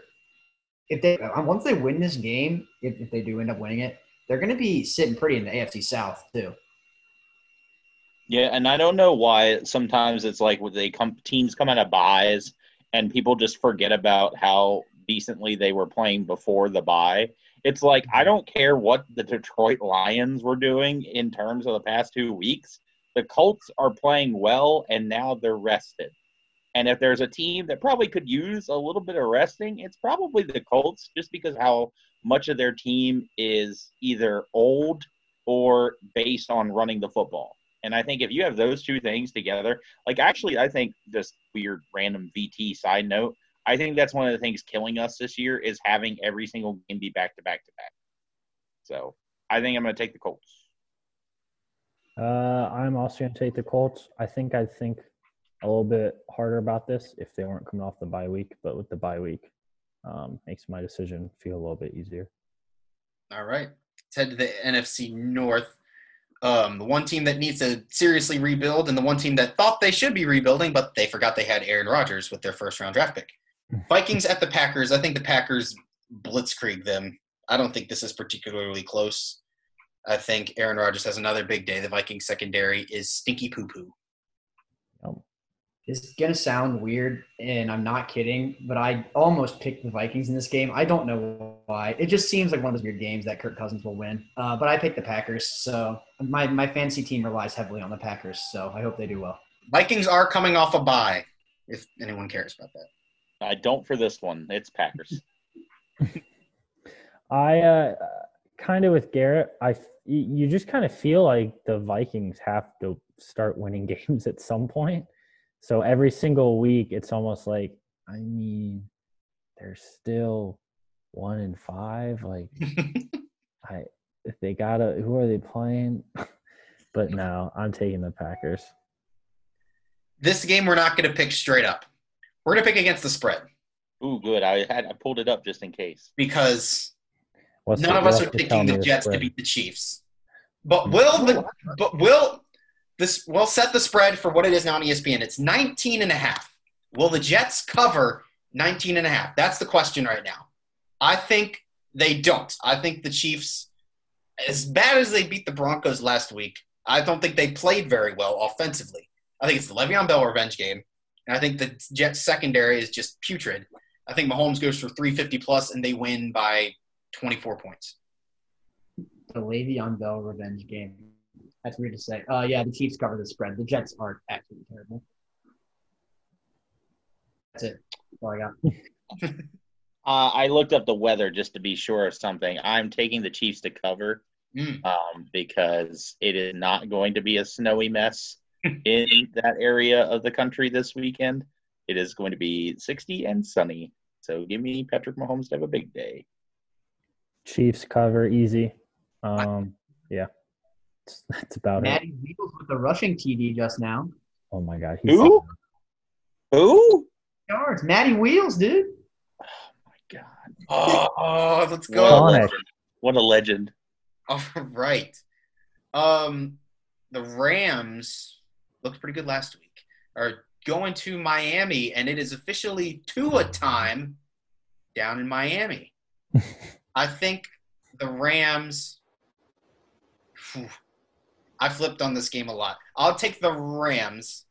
C: if they once they win this game, if, if they do end up winning it, they're going to be sitting pretty in the AFC South too.
B: Yeah, and I don't know why sometimes it's like when they come teams come out of buys and people just forget about how decently they were playing before the buy It's like I don't care what the Detroit Lions were doing in terms of the past two weeks. The Colts are playing well, and now they're rested. And if there's a team that probably could use a little bit of resting, it's probably the Colts, just because how much of their team is either old or based on running the football. And I think if you have those two things together, like actually, I think this weird random VT side note, I think that's one of the things killing us this year is having every single game be back to back to back. So I think I'm going to take the Colts.
D: Uh, I'm also going to take the Colts. I think I'd think a little bit harder about this if they weren't coming off the bye week, but with the bye week, um, makes my decision feel a little bit easier.
A: All right. Let's head to the NFC North. Um, the one team that needs to seriously rebuild, and the one team that thought they should be rebuilding, but they forgot they had Aaron Rodgers with their first round draft pick. Vikings at the Packers. I think the Packers blitzkrieg them. I don't think this is particularly close. I think Aaron Rodgers has another big day. The Vikings secondary is stinky poo poo.
C: It's gonna sound weird, and I'm not kidding, but I almost picked the Vikings in this game. I don't know why. It just seems like one of those weird games that Kirk Cousins will win. Uh, but I picked the Packers, so my my fantasy team relies heavily on the Packers. So I hope they do well.
A: Vikings are coming off a bye, if anyone cares about that.
B: I don't for this one. It's Packers.
D: I uh, kind of with Garrett. I you just kind of feel like the Vikings have to start winning games at some point. So every single week, it's almost like I mean, they're still one in five. Like I, if they gotta, who are they playing? but no, I'm taking the Packers.
A: This game we're not going to pick straight up. We're going to pick against the spread
B: Ooh, good. I had I pulled it up just in case.
A: because
D: What's
A: none of us are
D: have to tell
A: picking the
D: the
A: Jets to beat the Chiefs. But will the but will this will set the spread for what it is now on ESPN. It's 19 and a half. Will the Jets cover 19 and a half? That's the question right now. I think they don't. I think the Chiefs as bad as they beat the Broncos last week, I don't think they played very well offensively. I think it's the Le'Veon Bell revenge game. And I think the Jets secondary is just putrid. I think Mahomes goes for 350 plus and they win by 24 points.
C: The Le'Veon Bell revenge game. That's weird to say. Uh, yeah, the Chiefs cover the spread. The Jets aren't actually terrible. That's it. That's all I got.
B: Uh, I looked up the weather just to be sure of something. I'm taking the Chiefs to cover
A: Mm.
B: um, because it is not going to be a snowy mess in that area of the country this weekend. It is going to be 60 and sunny. So give me Patrick Mahomes to have a big day.
D: Chiefs cover easy. Um, yeah, that's, that's about it.
C: Matty Wheels with the rushing TD just now.
D: Oh my God, he's
B: Who? Who?
C: Yards. Matty Wheels, dude.
B: Oh my God.
A: Oh, let's
B: What a
A: go.
D: Sonic.
B: legend. What a legend.
A: All right. Um, the Rams looked pretty good last week. Are going to Miami, and it is officially Tua time down in Miami. I think the Rams. Phew, I flipped on this game a lot. I'll take the Rams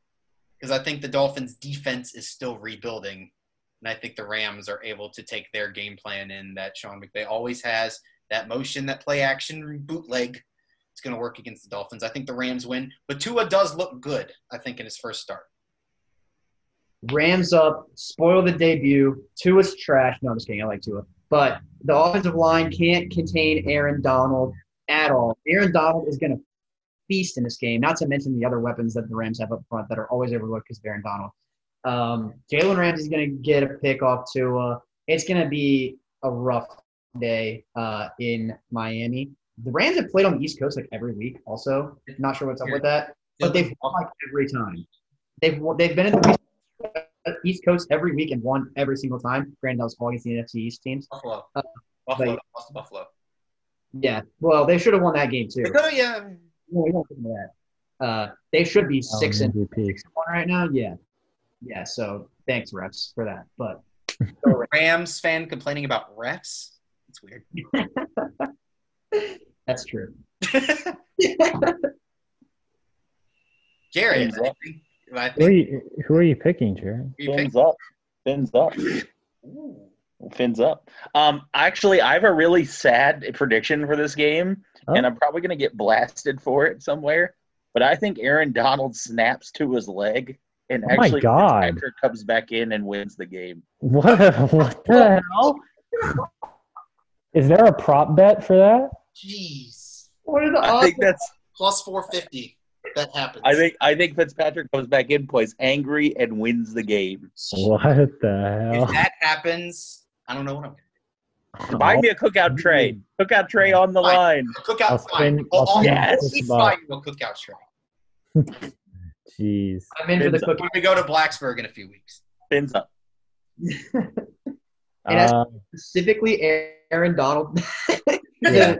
A: because I think the Dolphins' defense is still rebuilding, and I think the Rams are able to take their game plan in that Sean McVay always has that motion, that play action bootleg. It's going to work against the Dolphins. I think the Rams win, but Tua does look good. I think in his first start.
C: Rams up, spoil the debut. Tua's trash. No, I'm just kidding. I like Tua. But the offensive line can't contain Aaron Donald at all. Aaron Donald is going to feast in this game, not to mention the other weapons that the Rams have up front that are always overlooked because of Aaron Donald. Um, Jalen Ramsey's going to get a pick off Tua. It's going to be a rough day uh, in Miami. The Rams have played on the East Coast like every week. Also, not sure what's up with that, but they've won like every time. They've they've been in the East Coast every week and won every single time. Granted, that was all against the NFC East teams.
A: Buffalo.
C: Uh,
A: Buffalo.
C: but-
A: lost to Buffalo.
C: Yeah, well, they should have won that game too.
A: They could've- yeah.
C: No, we won't get into that. Uh, they should be
D: um,
C: six and
D: MVP.
C: six and one right now. Yeah, yeah. So thanks, refs, for that. But
A: Rams fan complaining about refs. It's weird.
C: that's true.
A: Jared,
B: Fins
A: I
B: up.
A: think, I
D: Who are you, who are you picking, Jared?
A: you
B: Fins up. Fins up.
A: Ooh.
B: Fins up. Um, actually, I have a really sad prediction for this game,
D: Oh.
B: and I'm probably going to get blasted for it somewhere. But I think Aaron Donald snaps to his leg, and
D: Oh
B: actually
D: God.
B: Fitzpatrick comes back in and wins the game.
D: What? What the hell? Is there a prop bet for that?
A: Jeez.
C: What are the
B: I think that's.
A: Plus 450. That happens.
B: I think I think Fitzpatrick comes back in, plays angry, and wins the game.
D: What the hell?
A: If that happens, I don't know what I'm going to do.
B: Buy me a cookout tray. Cookout tray on the
A: Fine.
B: line.
A: do. Cookout
D: I'll
A: fine.
D: spin-
A: I'll,
D: I'll
A: I'll
B: spin
A: yes.
B: this
A: please
D: buck.
A: buy you a cookout tray.
D: Jeez.
C: I'm in for the cookout.
A: When we go to Blacksburg in a few weeks.
B: Fins up.
C: And
D: Uh,
C: Specifically, Aaron Donald.
D: Yeah.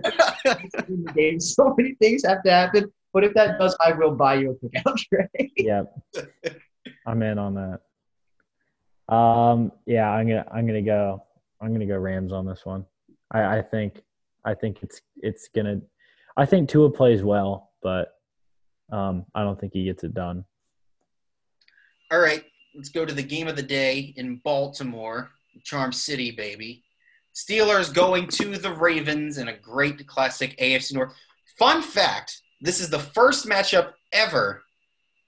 C: in the game. So many things have to happen. But if that does, I will buy you a cookout tray.
D: yep. I'm in on that. Um, yeah, I'm gonna I'm gonna go I'm gonna go Rams on this one. I, I think I think it's it's gonna I think Tua plays well, but um, I don't think he gets it done.
A: All right, let's go to the game of the day in Baltimore, Charm City, baby. Steelers going to the Ravens in a great classic AFC North. Fun fact this is the first matchup ever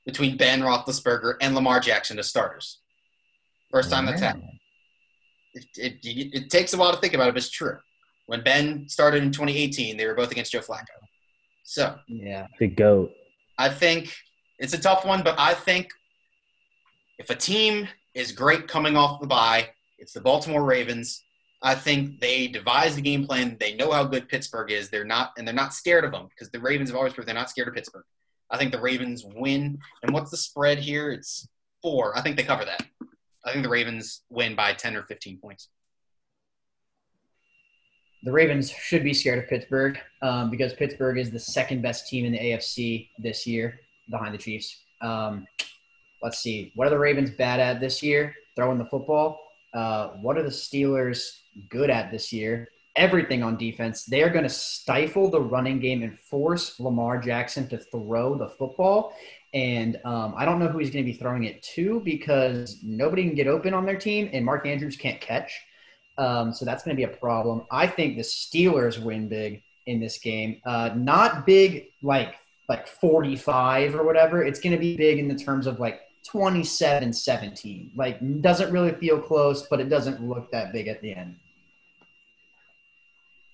A: between Ben Roethlisberger and Lamar Jackson as starters. First time that's happened. It, it, it takes a while to think about it, but it's true. When Ben started in 2018, they were both against Joe Flacco. So
C: Yeah.
D: The goat.
A: I think it's a tough one, but I think if a team is great coming off the bye, it's the Baltimore Ravens. I think they devise the game plan. They know how good Pittsburgh is. They're not, and they're not scared of them because the Ravens have always proved they're not scared of Pittsburgh. I think the Ravens win. And what's the spread here? It's four. I think they cover that. I think the Ravens win by 10 or 15 points.
C: The Ravens should be scared of Pittsburgh um, because Pittsburgh is the second best team in the AFC this year behind the Chiefs. Um, let's see. What are the Ravens bad at this year? Throwing the football. Uh, what are the Steelers good at this year? Everything on defense. They are going to stifle the running game and force Lamar Jackson to throw the football. And um, I don't know who he's going to be throwing it to because nobody can get open on their team, and Mark Andrews can't catch. Um, so that's going to be a problem. I think the Steelers win big in this game. Uh, not big like like 45 or whatever. It's going to be big in the terms of like 27-17. Like doesn't really feel close, but it doesn't look that big at the end.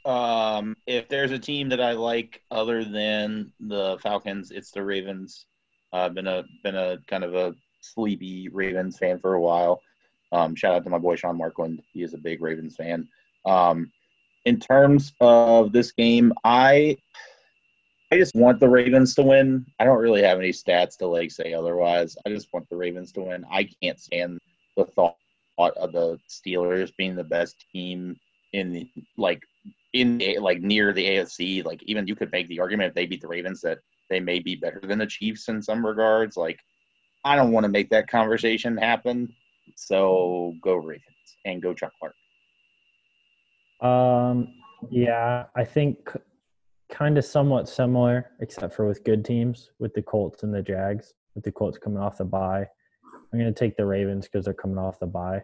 B: Um, if there's a team that I like other than the Falcons, it's the Ravens. I've been a been a kind of a sleepy Ravens fan for a while. Um, shout out to my boy Sean Markland. He is a big Ravens fan. Um, in terms of this game, I I just want the Ravens to win. I don't really have any stats to like say otherwise. I just want the Ravens to win. I can't stand the thought of the Steelers being the best team in the, like in the, like near the AFC. Like even you could make the argument if they beat the Ravens that they may be better than the Chiefs in some regards. Like I don't want to make that conversation happen. So go Ravens and go Chuck Clark.
D: Um, yeah, I think kind of somewhat similar, except for with good teams, with the Colts and the Jags. With the Colts coming off the bye, I'm going to take the Ravens because they're coming off the bye.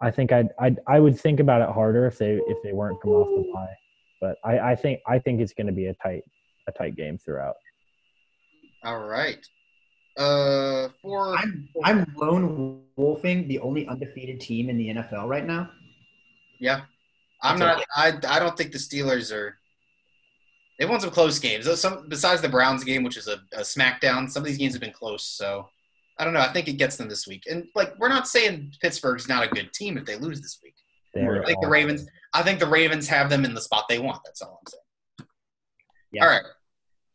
D: I think I'd, I'd I would think about it harder if they if they weren't coming off the bye, but I, I think I think it's going to be a tight a tight game throughout.
A: All right. Uh, for
C: I'm I'm lone wolfing the only undefeated team in the NFL right now.
A: Yeah, I'm
C: That's
A: not. I I don't think the Steelers are. They've won some close games. Some besides the Browns game, which is a, a smackdown. Some of these games have been close. So I don't know. I think it gets them this week. And like we're not saying Pittsburgh's not a good team if they lose this week.
D: They're
A: I think the Ravens. I think the Ravens have them in the spot they want. That's all I'm saying.
C: Yeah.
A: All right.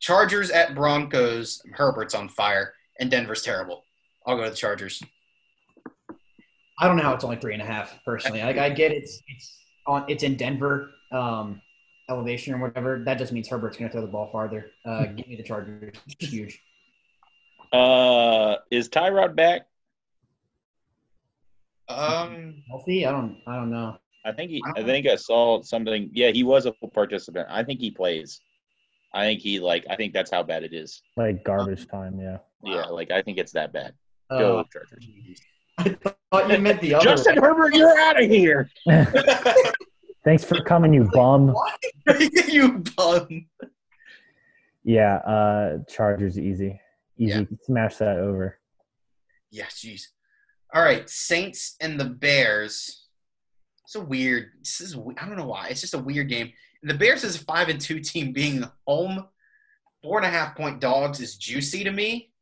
A: Chargers at Broncos. Herbert's on fire, and Denver's terrible. I'll go to the Chargers.
C: I don't know how it's only three and a half. Personally, like I get it's it's on it's in Denver um, elevation or whatever. That just means Herbert's going to throw the ball farther. Uh, give me the Chargers. It's huge.
B: Uh, is Tyrod back?
A: Um,
C: Healthy? I don't. I don't know.
B: I think he.
A: I
B: I think I saw something. Yeah, he was a full participant. I think he plays. I think he like. I think that's how bad it is.
D: like garbage time. Yeah,
B: Yeah, like I think it's that bad. Go
C: Uh,
B: Chargers.
C: I thought you meant the other.
B: Justin
C: way.
B: Herbert, you're out of here.
D: Thanks for coming, you bum.
A: you bum.
D: Yeah, uh, Chargers easy, easy.
A: Yeah.
D: Smash that over.
A: Yeah, jeez. All right, Saints and the Bears. It's a weird. This is I don't know why. It's just a weird game. The Bears is a five and two team being home. Four and a half point dogs is juicy to me,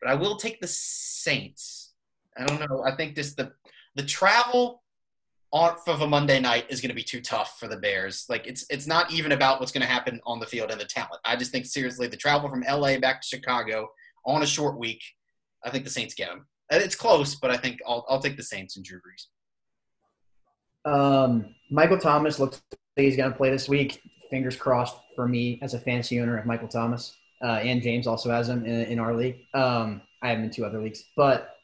A: but I will take the Saints. I don't know. I think this the the travel off of a Monday night is going to be too tough for the Bears. Like it's it's not even about what's going to happen on the field and the talent. I just think seriously the travel from LA back to Chicago on a short week. I think the Saints get them. It's close, but I think I'll I'll take the Saints and Drew Brees.
C: Um, Michael Thomas looks like he's going to play this week. Fingers crossed for me as a fantasy owner of Michael Thomas. Uh, and James also has him in, in our league. Um, I have him in two other leagues. But,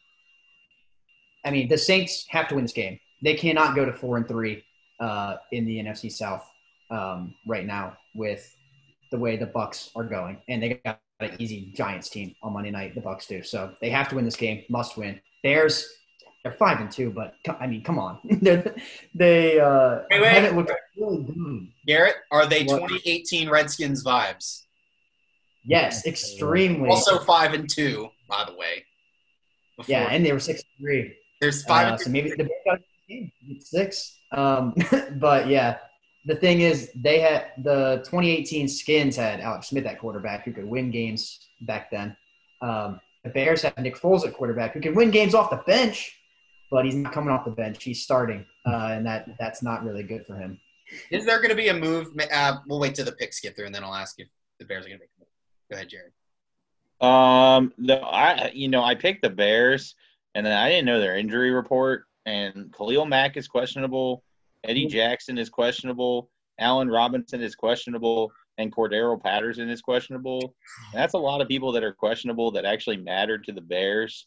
C: I mean, the Saints have to win this game. They cannot go to four and three uh, in the NFC South um, right now with the way the Bucs are going. And they got an easy Giants team on Monday night. The Bucs do. So they have to win this game. Must win. Bears they're five and two, but I mean, come on, They're- they uh,
A: Wait, wait.
C: haven't looked really good.
A: Garrett, are they
C: What?
A: 2018 Redskins vibes?
C: Yes, extremely.
A: Also five and two, by the way. Before.
C: yeah, and they were six and three.
A: there's five.
C: Uh,
A: and
C: so maybe the Bears got six. Um, but yeah, the thing is, they had the 2018 Skins had Alex Smith at quarterback who could win games back then. Um, the Bears have Nick Foles at quarterback who can win games off the bench, but he's not coming off the bench. He's starting, uh, and that that's not really good for him.
A: Is there going to be a move? Uh, we'll wait till the picks get through, and then I'll ask if the Bears are going to make a move. Go ahead, Jared.
B: Um, the I you know I picked the Bears, and then I didn't know their injury report. And Khalil Mack is questionable. Eddie Jackson is questionable. Allen Robinson is questionable, and Cordarrelle Patterson is questionable. That's a lot of people that are questionable that actually matter to the Bears.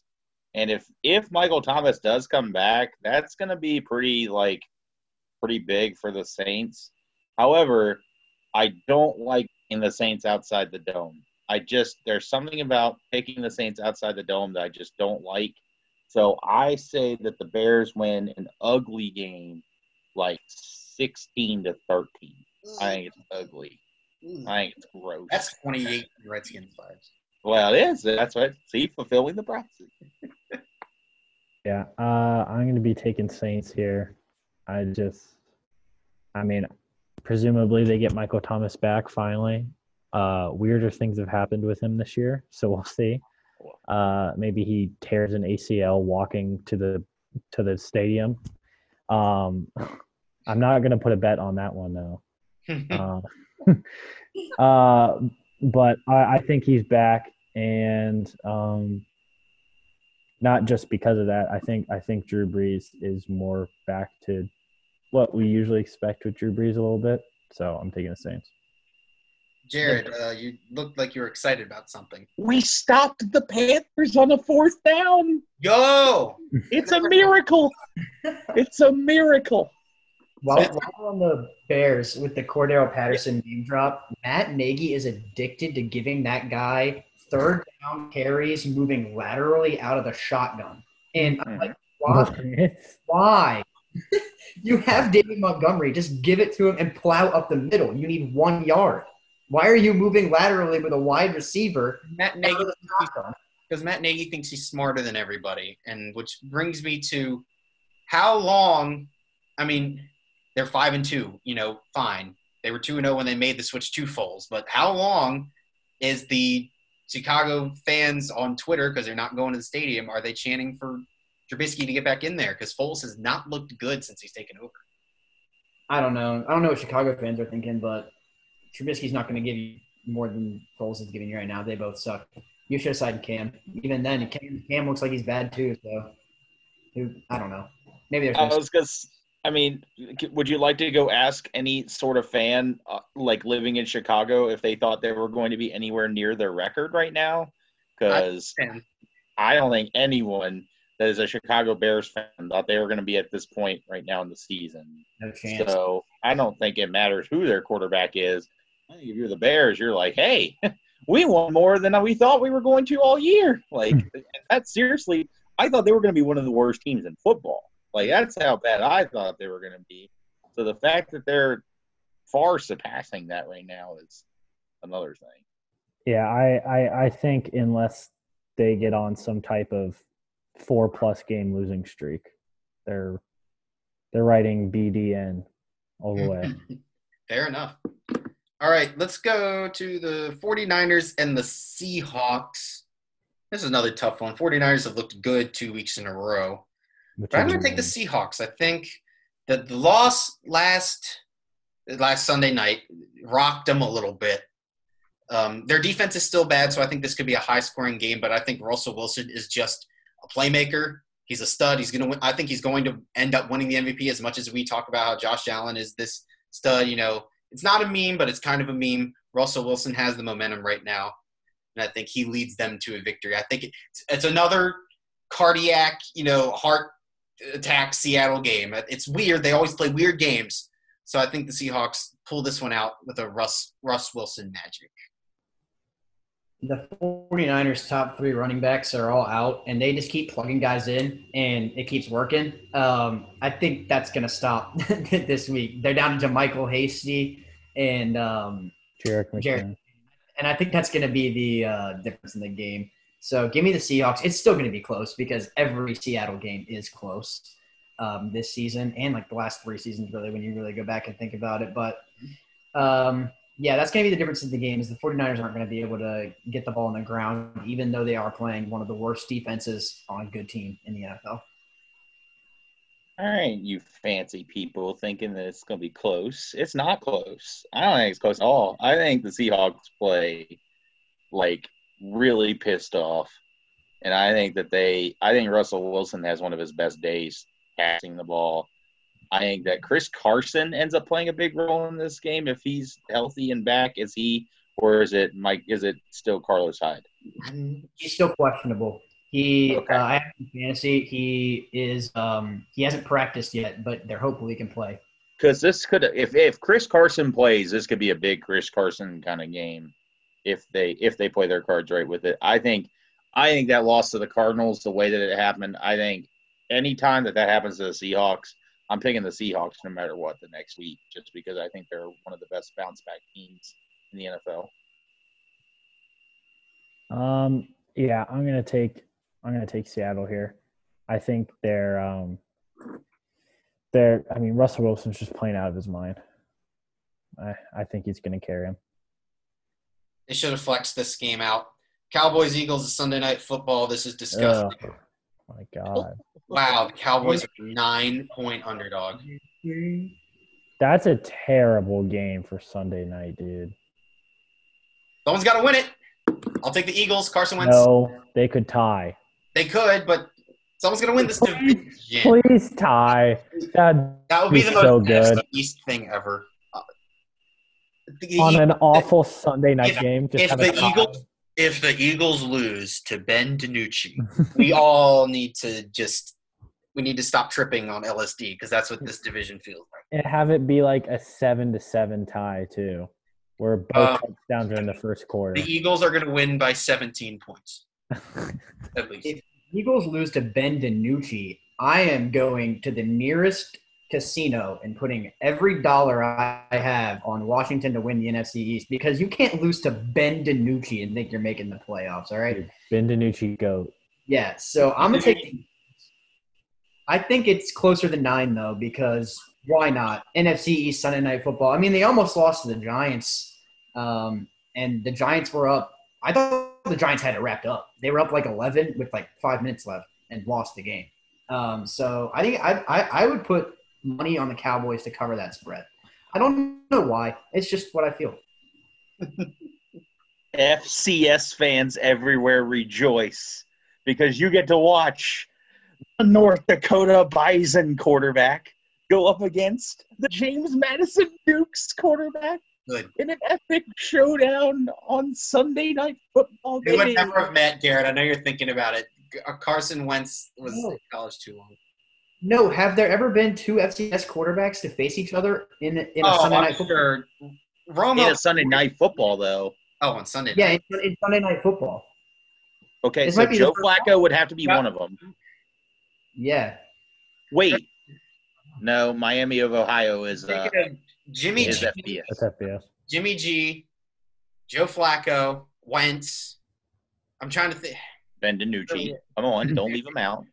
B: And if if Michael Thomas does come back, that's going to be pretty like pretty big for the Saints. However, I don't like in the Saints outside the dome. I just there's something about picking the Saints outside the dome that I just don't like. So I say that the Bears win an ugly game, like sixteen to thirteen. I think it's ugly. I think it's gross.
A: That's 28 Redskins vibes.
B: well, it is. That's right. See, fulfilling the prophecy.
D: Yeah, uh, I'm going to be taking Saints here. I just, I mean, presumably they get Michael Thomas back finally. Uh, weirder things have happened with him this year, so we'll see. Uh, maybe he tears an ACL walking to the to the stadium. Um, I'm not going to put a bet on that one though. Uh, uh, but I, I think he's back, and um, not just because of that. I think I think Drew Brees is more back to what we usually expect with Drew Brees a little bit. So I'm taking the Saints.
A: Jared, uh, you looked like you were excited about something.
B: We stopped the Panthers on a fourth down.
A: Yo!
B: It's a miracle. It's a miracle.
C: While, while we're on the Bears with the Cordarrelle Patterson name drop, Matt Nagy is addicted to giving that guy third down carries moving laterally out of the shotgun. And I'm like, why? Why? you have David Montgomery. Just give it to him and plow up the middle. You need one yard. Why are you moving laterally with a wide receiver?
A: Matt Nagy
C: of the shotgun?
A: because Matt Nagy thinks he's smarter than everybody, and which brings me to how long. I mean, they're five and two. You know, fine. They were two and zero when they made the switch to Foles, but how long is the Chicago fans on Twitter because they're not going to the stadium? Are they chanting for Trubisky to get back in there? Because Foles has not looked good since he's taken over.
C: I don't know. I don't know what Chicago fans are thinking, but Trubisky's not going to give you more than Foles is giving you right now. They both suck. You should have sided Cam. Even then, Cam, Cam looks like he's bad too. So, who I don't know. Maybe there's
B: I
C: no
B: was because I mean, would you like to go ask any sort of fan, uh, like living in Chicago, if they thought they were going to be anywhere near their record right now? Because
A: And
B: I don't think anyone that is a Chicago Bears fan thought they were going to be at this point right now in the season.
C: no chance.
B: So I don't think it matters who their quarterback is. I think if you're the Bears, you're like, hey, we won more than we thought we were going to all year. Like, hmm. that's seriously, I thought they were going to be one of the worst teams in football. Like that's how bad I thought they were going to be. So the fact that they're far surpassing that right now is another thing.
D: Yeah, I, I, I think unless they get on some type of four plus game losing streak, they're they're writing BDN all the way.
A: Fair enough. All right, let's go to the 49ers and the Seahawks. This is another tough one. 49ers have looked good two weeks in a row. But I'm going to take the Seahawks. I think that the loss last last Sunday night rocked them a little bit. Um, their defense is still bad, so I think this could be a high scoring game. But I think Russell Wilson is just a playmaker. He's a stud. He's going to win. I think he's going to end up winning the MVP as much as we talk about how Josh Allen is this stud. You know, it's not a meme, but it's kind of a meme. Russell Wilson has the momentum right now, and I think he leads them to a victory. I think it's, it's another cardiac, you know, heart attack Seattle game. It's weird. They always play weird games. So I think the Seahawks pull this one out with a Russ Russ Wilson magic.
C: The 49ers top three running backs are all out and they just keep plugging guys in and it keeps working. Um, I think that's going to stop this week. They're down to Michael Hasty and um,
D: Jerick McKinnon.
C: And I think that's going to be the uh, difference in the game. So give me the Seahawks. It's still going to be close because every Seattle game is close um, this season and like the last three seasons, really, when you really go back and think about it. But um, yeah, that's going to be the difference in the game is the 49ers aren't going to be able to get the ball on the ground, even though they are playing one of the worst defenses on a good team in the NFL.
B: All right, you fancy people thinking that it's going to be close. It's not close. I don't think it's close at all. I think the Seahawks play like really pissed off. And I think that they, I think Russell Wilson has one of his best days passing the ball. I think that Chris Carson ends up playing a big role in this game if he's healthy and back. Is he, or is it Mike? Is it still Carlos Hyde?
C: He's still questionable. He,
B: Okay.
C: uh, I have in fantasy. He is. Um, he hasn't practiced yet, but they're hopeful he can play.
B: Because this could, if if Chris Carson plays, this could be a big Chris Carson kind of game. If they if they play their cards right with it, I think I think that loss to the Cardinals, the way that it happened, I think anytime that that happens to the Seahawks, I'm picking the Seahawks no matter what the next week, just because I think they're one of the best bounce back teams in the NFL.
D: Um, yeah, I'm gonna take I'm gonna take Seattle here. I think they're um they're I mean Russell Wilson's just playing out of his mind. I I think he's gonna carry him.
A: They should have flexed this game out. Cowboys Eagles is Sunday night football. This is disgusting.
D: Ugh, my God.
A: Wow, the Cowboys are nine point underdog.
D: That's a terrible game for Sunday night, dude.
A: Someone's got to win it. I'll take the Eagles. Carson Wentz.
D: No, they could tie.
A: They could, but someone's going to win this
D: Please,
A: division.
D: Please tie. That
A: That would be
D: be
A: the
D: so
A: most
D: good.
A: East thing ever. Uh, the
D: on an
A: Eagles-
D: awful Sunday night
A: if-
D: game. Just
A: if
D: have
A: the
D: tie.
A: Eagles if the Eagles lose to Ben DiNucci, we all need to just we need to stop tripping on LSD because that's what this division feels like.
D: and have it be like a seven to seven tie too, where both
A: Um,
D: touchdowns are in the first quarter.
A: The Eagles are going to win by 17 points at least.
C: If Eagles lose to Ben DiNucci, I am going to the nearest casino and putting every dollar I have on Washington to win the NFC East because you can't lose to Ben DiNucci and think you're making the playoffs. All right.
D: ben DiNucci goat.
C: Yeah. So I'm gonna take. I think it's closer than nine though because why not NFC East Sunday Night Football? I mean, they almost lost to the Giants, um, and the Giants were up. I thought the Giants had it wrapped up. They were up like 11 with like five minutes left and lost the game. Um, so I think I, I I would put money on the Cowboys to cover that spread. I don't know why. It's just what I feel.
B: FCS fans everywhere rejoice because you get to watch the North Dakota Bison quarterback go up against the James Madison Dukes quarterback
A: Good.
B: in an epic showdown on Sunday night football.
A: We would never have met Garrett. I know you're thinking about it. Uh, Carson Wentz was
C: No.
A: in college too long.
C: No, have there ever been two FCS quarterbacks to face each other in in a
A: oh,
C: Sunday
A: I'm
C: Night Football?
A: sure. Romo.
B: in a Sunday night football though.
A: oh, on Sunday.
C: Yeah,
A: night.
C: in, in Sunday Night Football.
B: Okay,
C: This
B: so
C: might be the
B: Joe
C: first
B: Flacco would have to be
A: Yeah.
B: one of them.
C: Yeah.
B: Wait, no, Miami of Ohio is uh,
A: of Jimmy
B: is
A: G,
B: FBS.
D: That's FBS.
A: Jimmy G, Joe Flacco, Wentz. I'm trying to think.
B: Ben DiNucci. Come on, don't leave him out.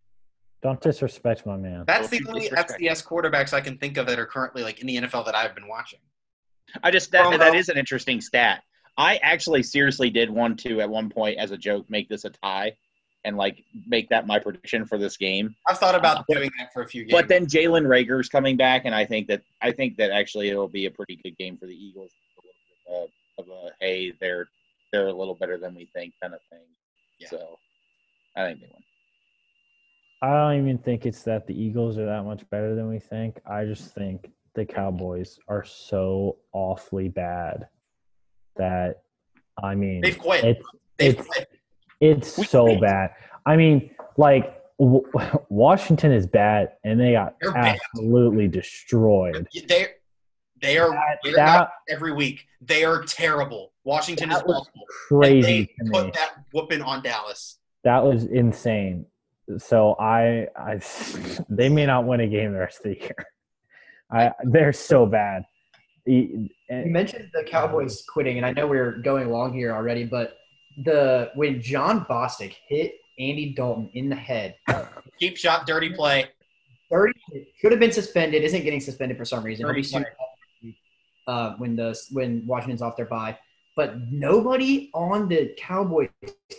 D: Don't disrespect my man.
A: That's
B: Don't
A: the
B: you
A: only
B: disrespect
A: FCS quarterbacks I can think of that are currently like in the NFL that I've been watching.
B: I just that,
A: Wrong,
B: that
A: bro.
B: is an interesting stat. I actually seriously did want to at one point as a joke make this a tie and like make that my prediction for this game.
A: I've thought about
B: But-
A: doing that for a few games.
B: But then Jalen Reagor's coming back, and I think that I think that actually it'll be a pretty good game for the Eagles. A little bit of, of a hey, they're they're a little better than we think kind of thing.
A: Yeah.
B: So I think they win.
D: I don't even think it's that the Eagles are that much better than we think. I just think the Cowboys are so awfully bad that I mean
A: they've quit.
D: it's
A: they've
D: it's-
A: quit.
D: it's
B: We-
D: so bad. I mean, like w- Washington is bad, and they got
A: They're bad.
D: absolutely destroyed.
A: They they are
D: That, that
A: every week. They are terrible. Washington is awful.
D: Crazy
A: they
D: to me.
A: put that whooping on Dallas.
D: That was insane. So I, I, they may not win a game the rest of the year. I, they're so bad.
C: You mentioned the Cowboys quitting, and I know we're going along here already, but the when Jon Bostic hit Andy Dalton in the head,
A: Cheap shot, dirty play.
C: 30 should have been suspended, isn't getting suspended for some reason. He'll be
A: 30
C: sued uh, when the when Washington's off their bye. But nobody on the Cowboys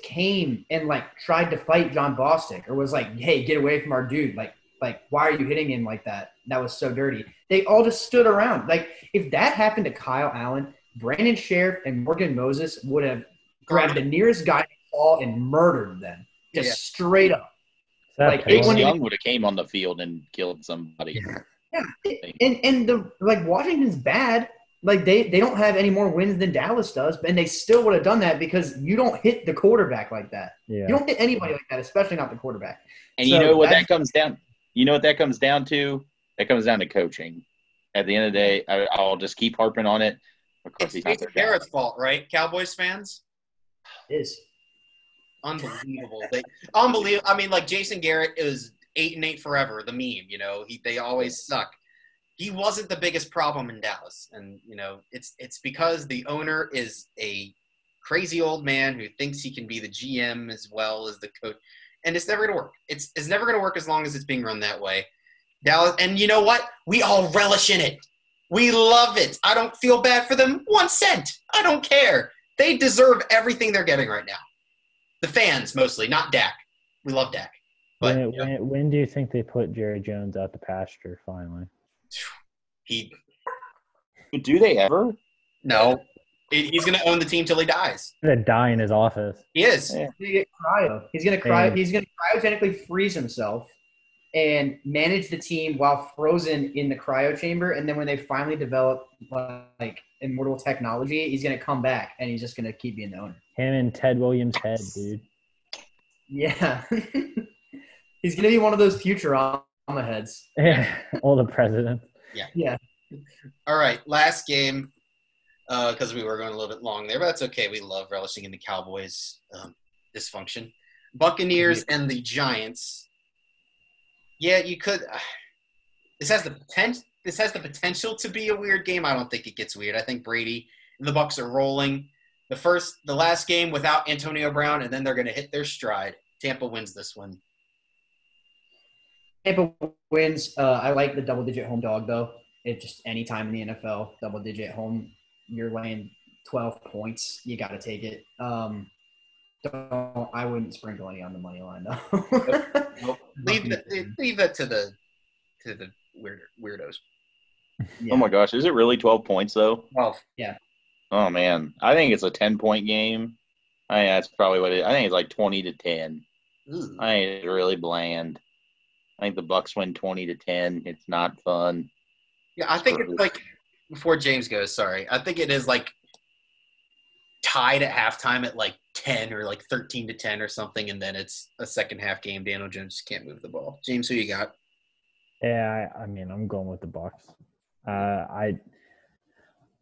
C: came and like tried to fight Jon Bostic or was like, "Hey, get away from our dude!" Like, like why are you hitting him like that? That was so dirty. They all just stood around. Like, if that happened to Kyle Allen, Brandon Scherff and Morgan Moses would have grabbed the nearest guy they saw and murdered them, just
A: Yeah.
C: straight up. Like, it
B: Chase
C: wouldn't even-
B: Young would have came on the field and killed somebody.
C: Yeah, and and the like Washington's bad. Like they they don't have any more wins than Dallas does, and they still would have done that because you don't hit the quarterback like that.
D: yeah.
C: You don't hit anybody like that, especially not the quarterback.
B: And you know what that comes down? You know what that comes down to? That comes down to coaching. At the end of the day, I, I'll just keep harping on it. Of course,
A: It's
B: he's
A: Jason. Garrett's fault, right? Cowboys fans.
C: It is
A: Unbelievable. they unbelievable. I mean, like Jason Garrett is eight and eight forever. The meme, you know, he they always suck. He wasn't the biggest problem in Dallas, and you know, it's it's because the owner is a crazy old man who thinks he can be the GM as well as the coach, and it's never going to work. It's it's never going to work as long as it's being run that way. Dallas, and you know what? We all relish in it. We love it. I don't feel bad for them one cent. I don't care. They deserve everything they're getting right now. The fans mostly, not Dak. We love Dak. But
D: when, when, when do you think they put Jerry Jones out the pasture finally?
A: He
B: Do they ever?
A: no, he's going to own the team till he dies.
D: He's gonna die in his office.
A: He is.
B: Yeah.
C: He's gonna get cryo. He's gonna cry.
D: And-
C: He's gonna cryogenically freeze himself and manage the team while frozen in the cryo chamber. And then when they finally develop like immortal technology, he's gonna come back and he's just gonna keep being the owner.
D: Him and Ted Williams' head, dude.
C: Yeah, he's gonna be one of those Futurama heads.
D: All the presidents.
A: All right, last game because we were going a little bit long there, but that's okay. We love relishing in the Cowboys' um, dysfunction. Buccaneers and the Giants. Yeah, you could. this has the potential. This has the potential to be a weird game. I don't think it gets weird. I think Brady and the Bucs are rolling. The first, the last game without Antonio Brown, and then they're going to hit their stride. Tampa wins this one.
C: Tampa wins. Uh, I like the double digit home dog though. It just any time in the NFL, double digit home, you're laying twelve points. You got to take it. Um, don't, I wouldn't sprinkle any on the money line though.
A: Nope. Leave that. Leave that to the to the weird weirdos.
C: Yeah.
B: Oh my gosh, is it really 12 points though?
A: Well,
B: Oh man, I think it's a 10 point game. I think that's probably what it. I think it's like 20 to 10.
A: ooh.
B: I think it's really bland. I think the Bucs win 20 to 10. It's not fun.
A: Yeah, I think it's like before James goes. Sorry, I think it is like tied at halftime at like ten or like thirteen to ten or something, and then it's a second half game. Daniel Jones just can't move the ball. James, who you got?
D: Yeah, I, I mean, I'm going with the Bucs. Uh, I,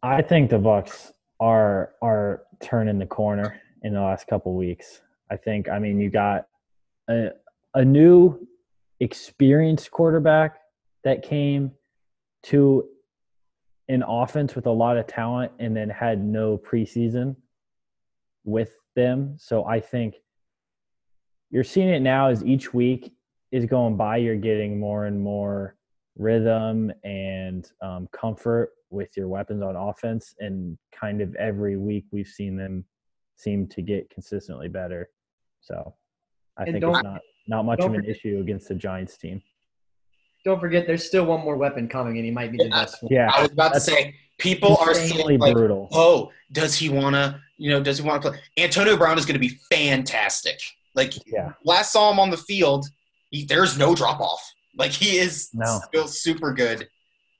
D: I think the Bucs are are turning the corner in the last couple weeks. I think. I mean, you got a a new experienced quarterback that came to an offense with a lot of talent and then had no preseason with them. So I think you're seeing it now as each week is going by, you're getting more and more rhythm and um, comfort with your weapons on offense. And kind of every week we've seen them seem to get consistently better. So I
C: And
D: think it's not, not much
C: don't
D: of an
C: forget-
D: issue against the Giants team.
C: Don't forget, there's still one more weapon coming, and he might be the
A: Yeah.
C: best one.
D: Yeah.
A: I was about to say people are
D: insanely
A: saying like,
D: brutal.
A: oh, does he want to? You know, does he want to play? Antonio Brown is going to be fantastic. Like
D: Yeah.
A: last saw him on the field, he, there's no drop off. Like he is
D: No.
A: still super good,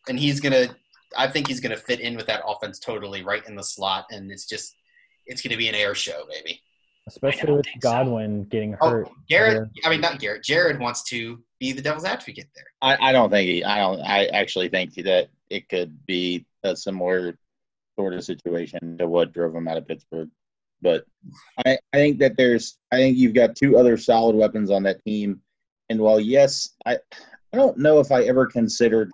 A: and he's gonna. I think he's gonna fit in with that offense totally right in the slot, and it's just it's gonna be an air show, baby.
D: Especially with
A: think so.
D: Godwin getting
A: Oh,
D: hurt.
A: Garrett. I mean, not Garrett. Jared wants to be the devil's advocate there.
B: I, I don't think he, I don't I actually think that it could be a similar sort of situation to what drove him out of Pittsburgh. But I, I think that there's I think you've got two other solid weapons on that team. And while yes, I I don't know if I ever considered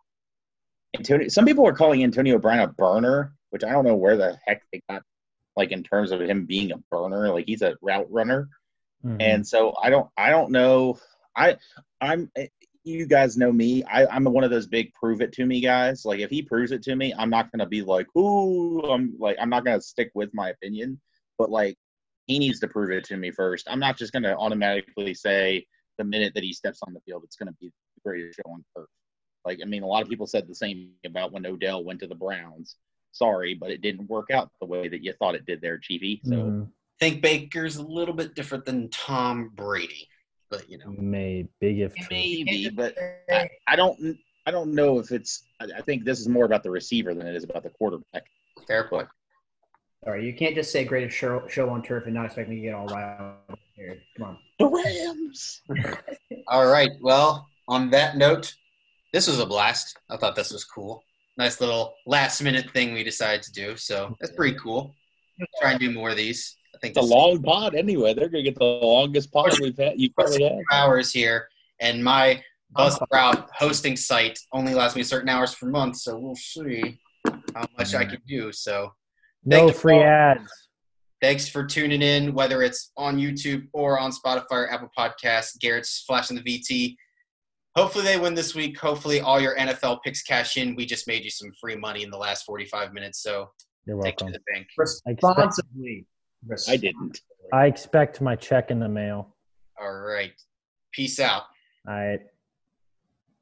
B: Antonio some people are calling Antonio Brown a burner, which I don't know where the heck they got like in terms of him being a burner. Like he's a route runner.
D: Mhm.
B: and so I don't I don't know I I'm you guys know me I, I'm one of those big prove it to me guys like if he proves it to me I'm not gonna be like ooh I'm like I'm not gonna stick with my opinion but like he needs to prove it to me first I'm not just gonna automatically say the minute that he steps on the field it's gonna be the greatest show on earth like I mean a lot of people said the same about when Odell went to the Browns sorry but it didn't work out the way that you thought it did there Chiefy so
D: Mhm.
A: think Baker's a little bit different than Tom Brady, but you know,
D: May big if true.
B: maybe but I, I don't I don't know if it's I I think this is more about the receiver than it is about the quarterback.
A: fair point.
C: Sorry, you can't just say greatest show, show on turf and not expect me to get all riled here. Come on,
B: the Rams.
A: all right. Well, on that note, this was a blast. I thought this was cool. Nice little last minute thing we decided to do. So that's pretty cool. Try and do more of these. I think
B: It's a long pod anyway. They're gonna get the longest pod we've had. You've probably had.
A: hours here, and my Buzzsprout hosting site only allows me certain hours per month. So we'll see how much I mm. can do. So
D: No free ads.
A: Thanks for tuning in, whether it's on YouTube or on Spotify or Apple Podcasts. Garrett's flashing the VT. Hopefully they win this week. Hopefully all your NFL picks cash in. We just made you some free money in the last 45 minutes, so
D: You're
A: take it to the bank.
C: Responsibly.
B: I didn't.
D: I expect my check in the mail.
A: All right. Peace out.
D: All right.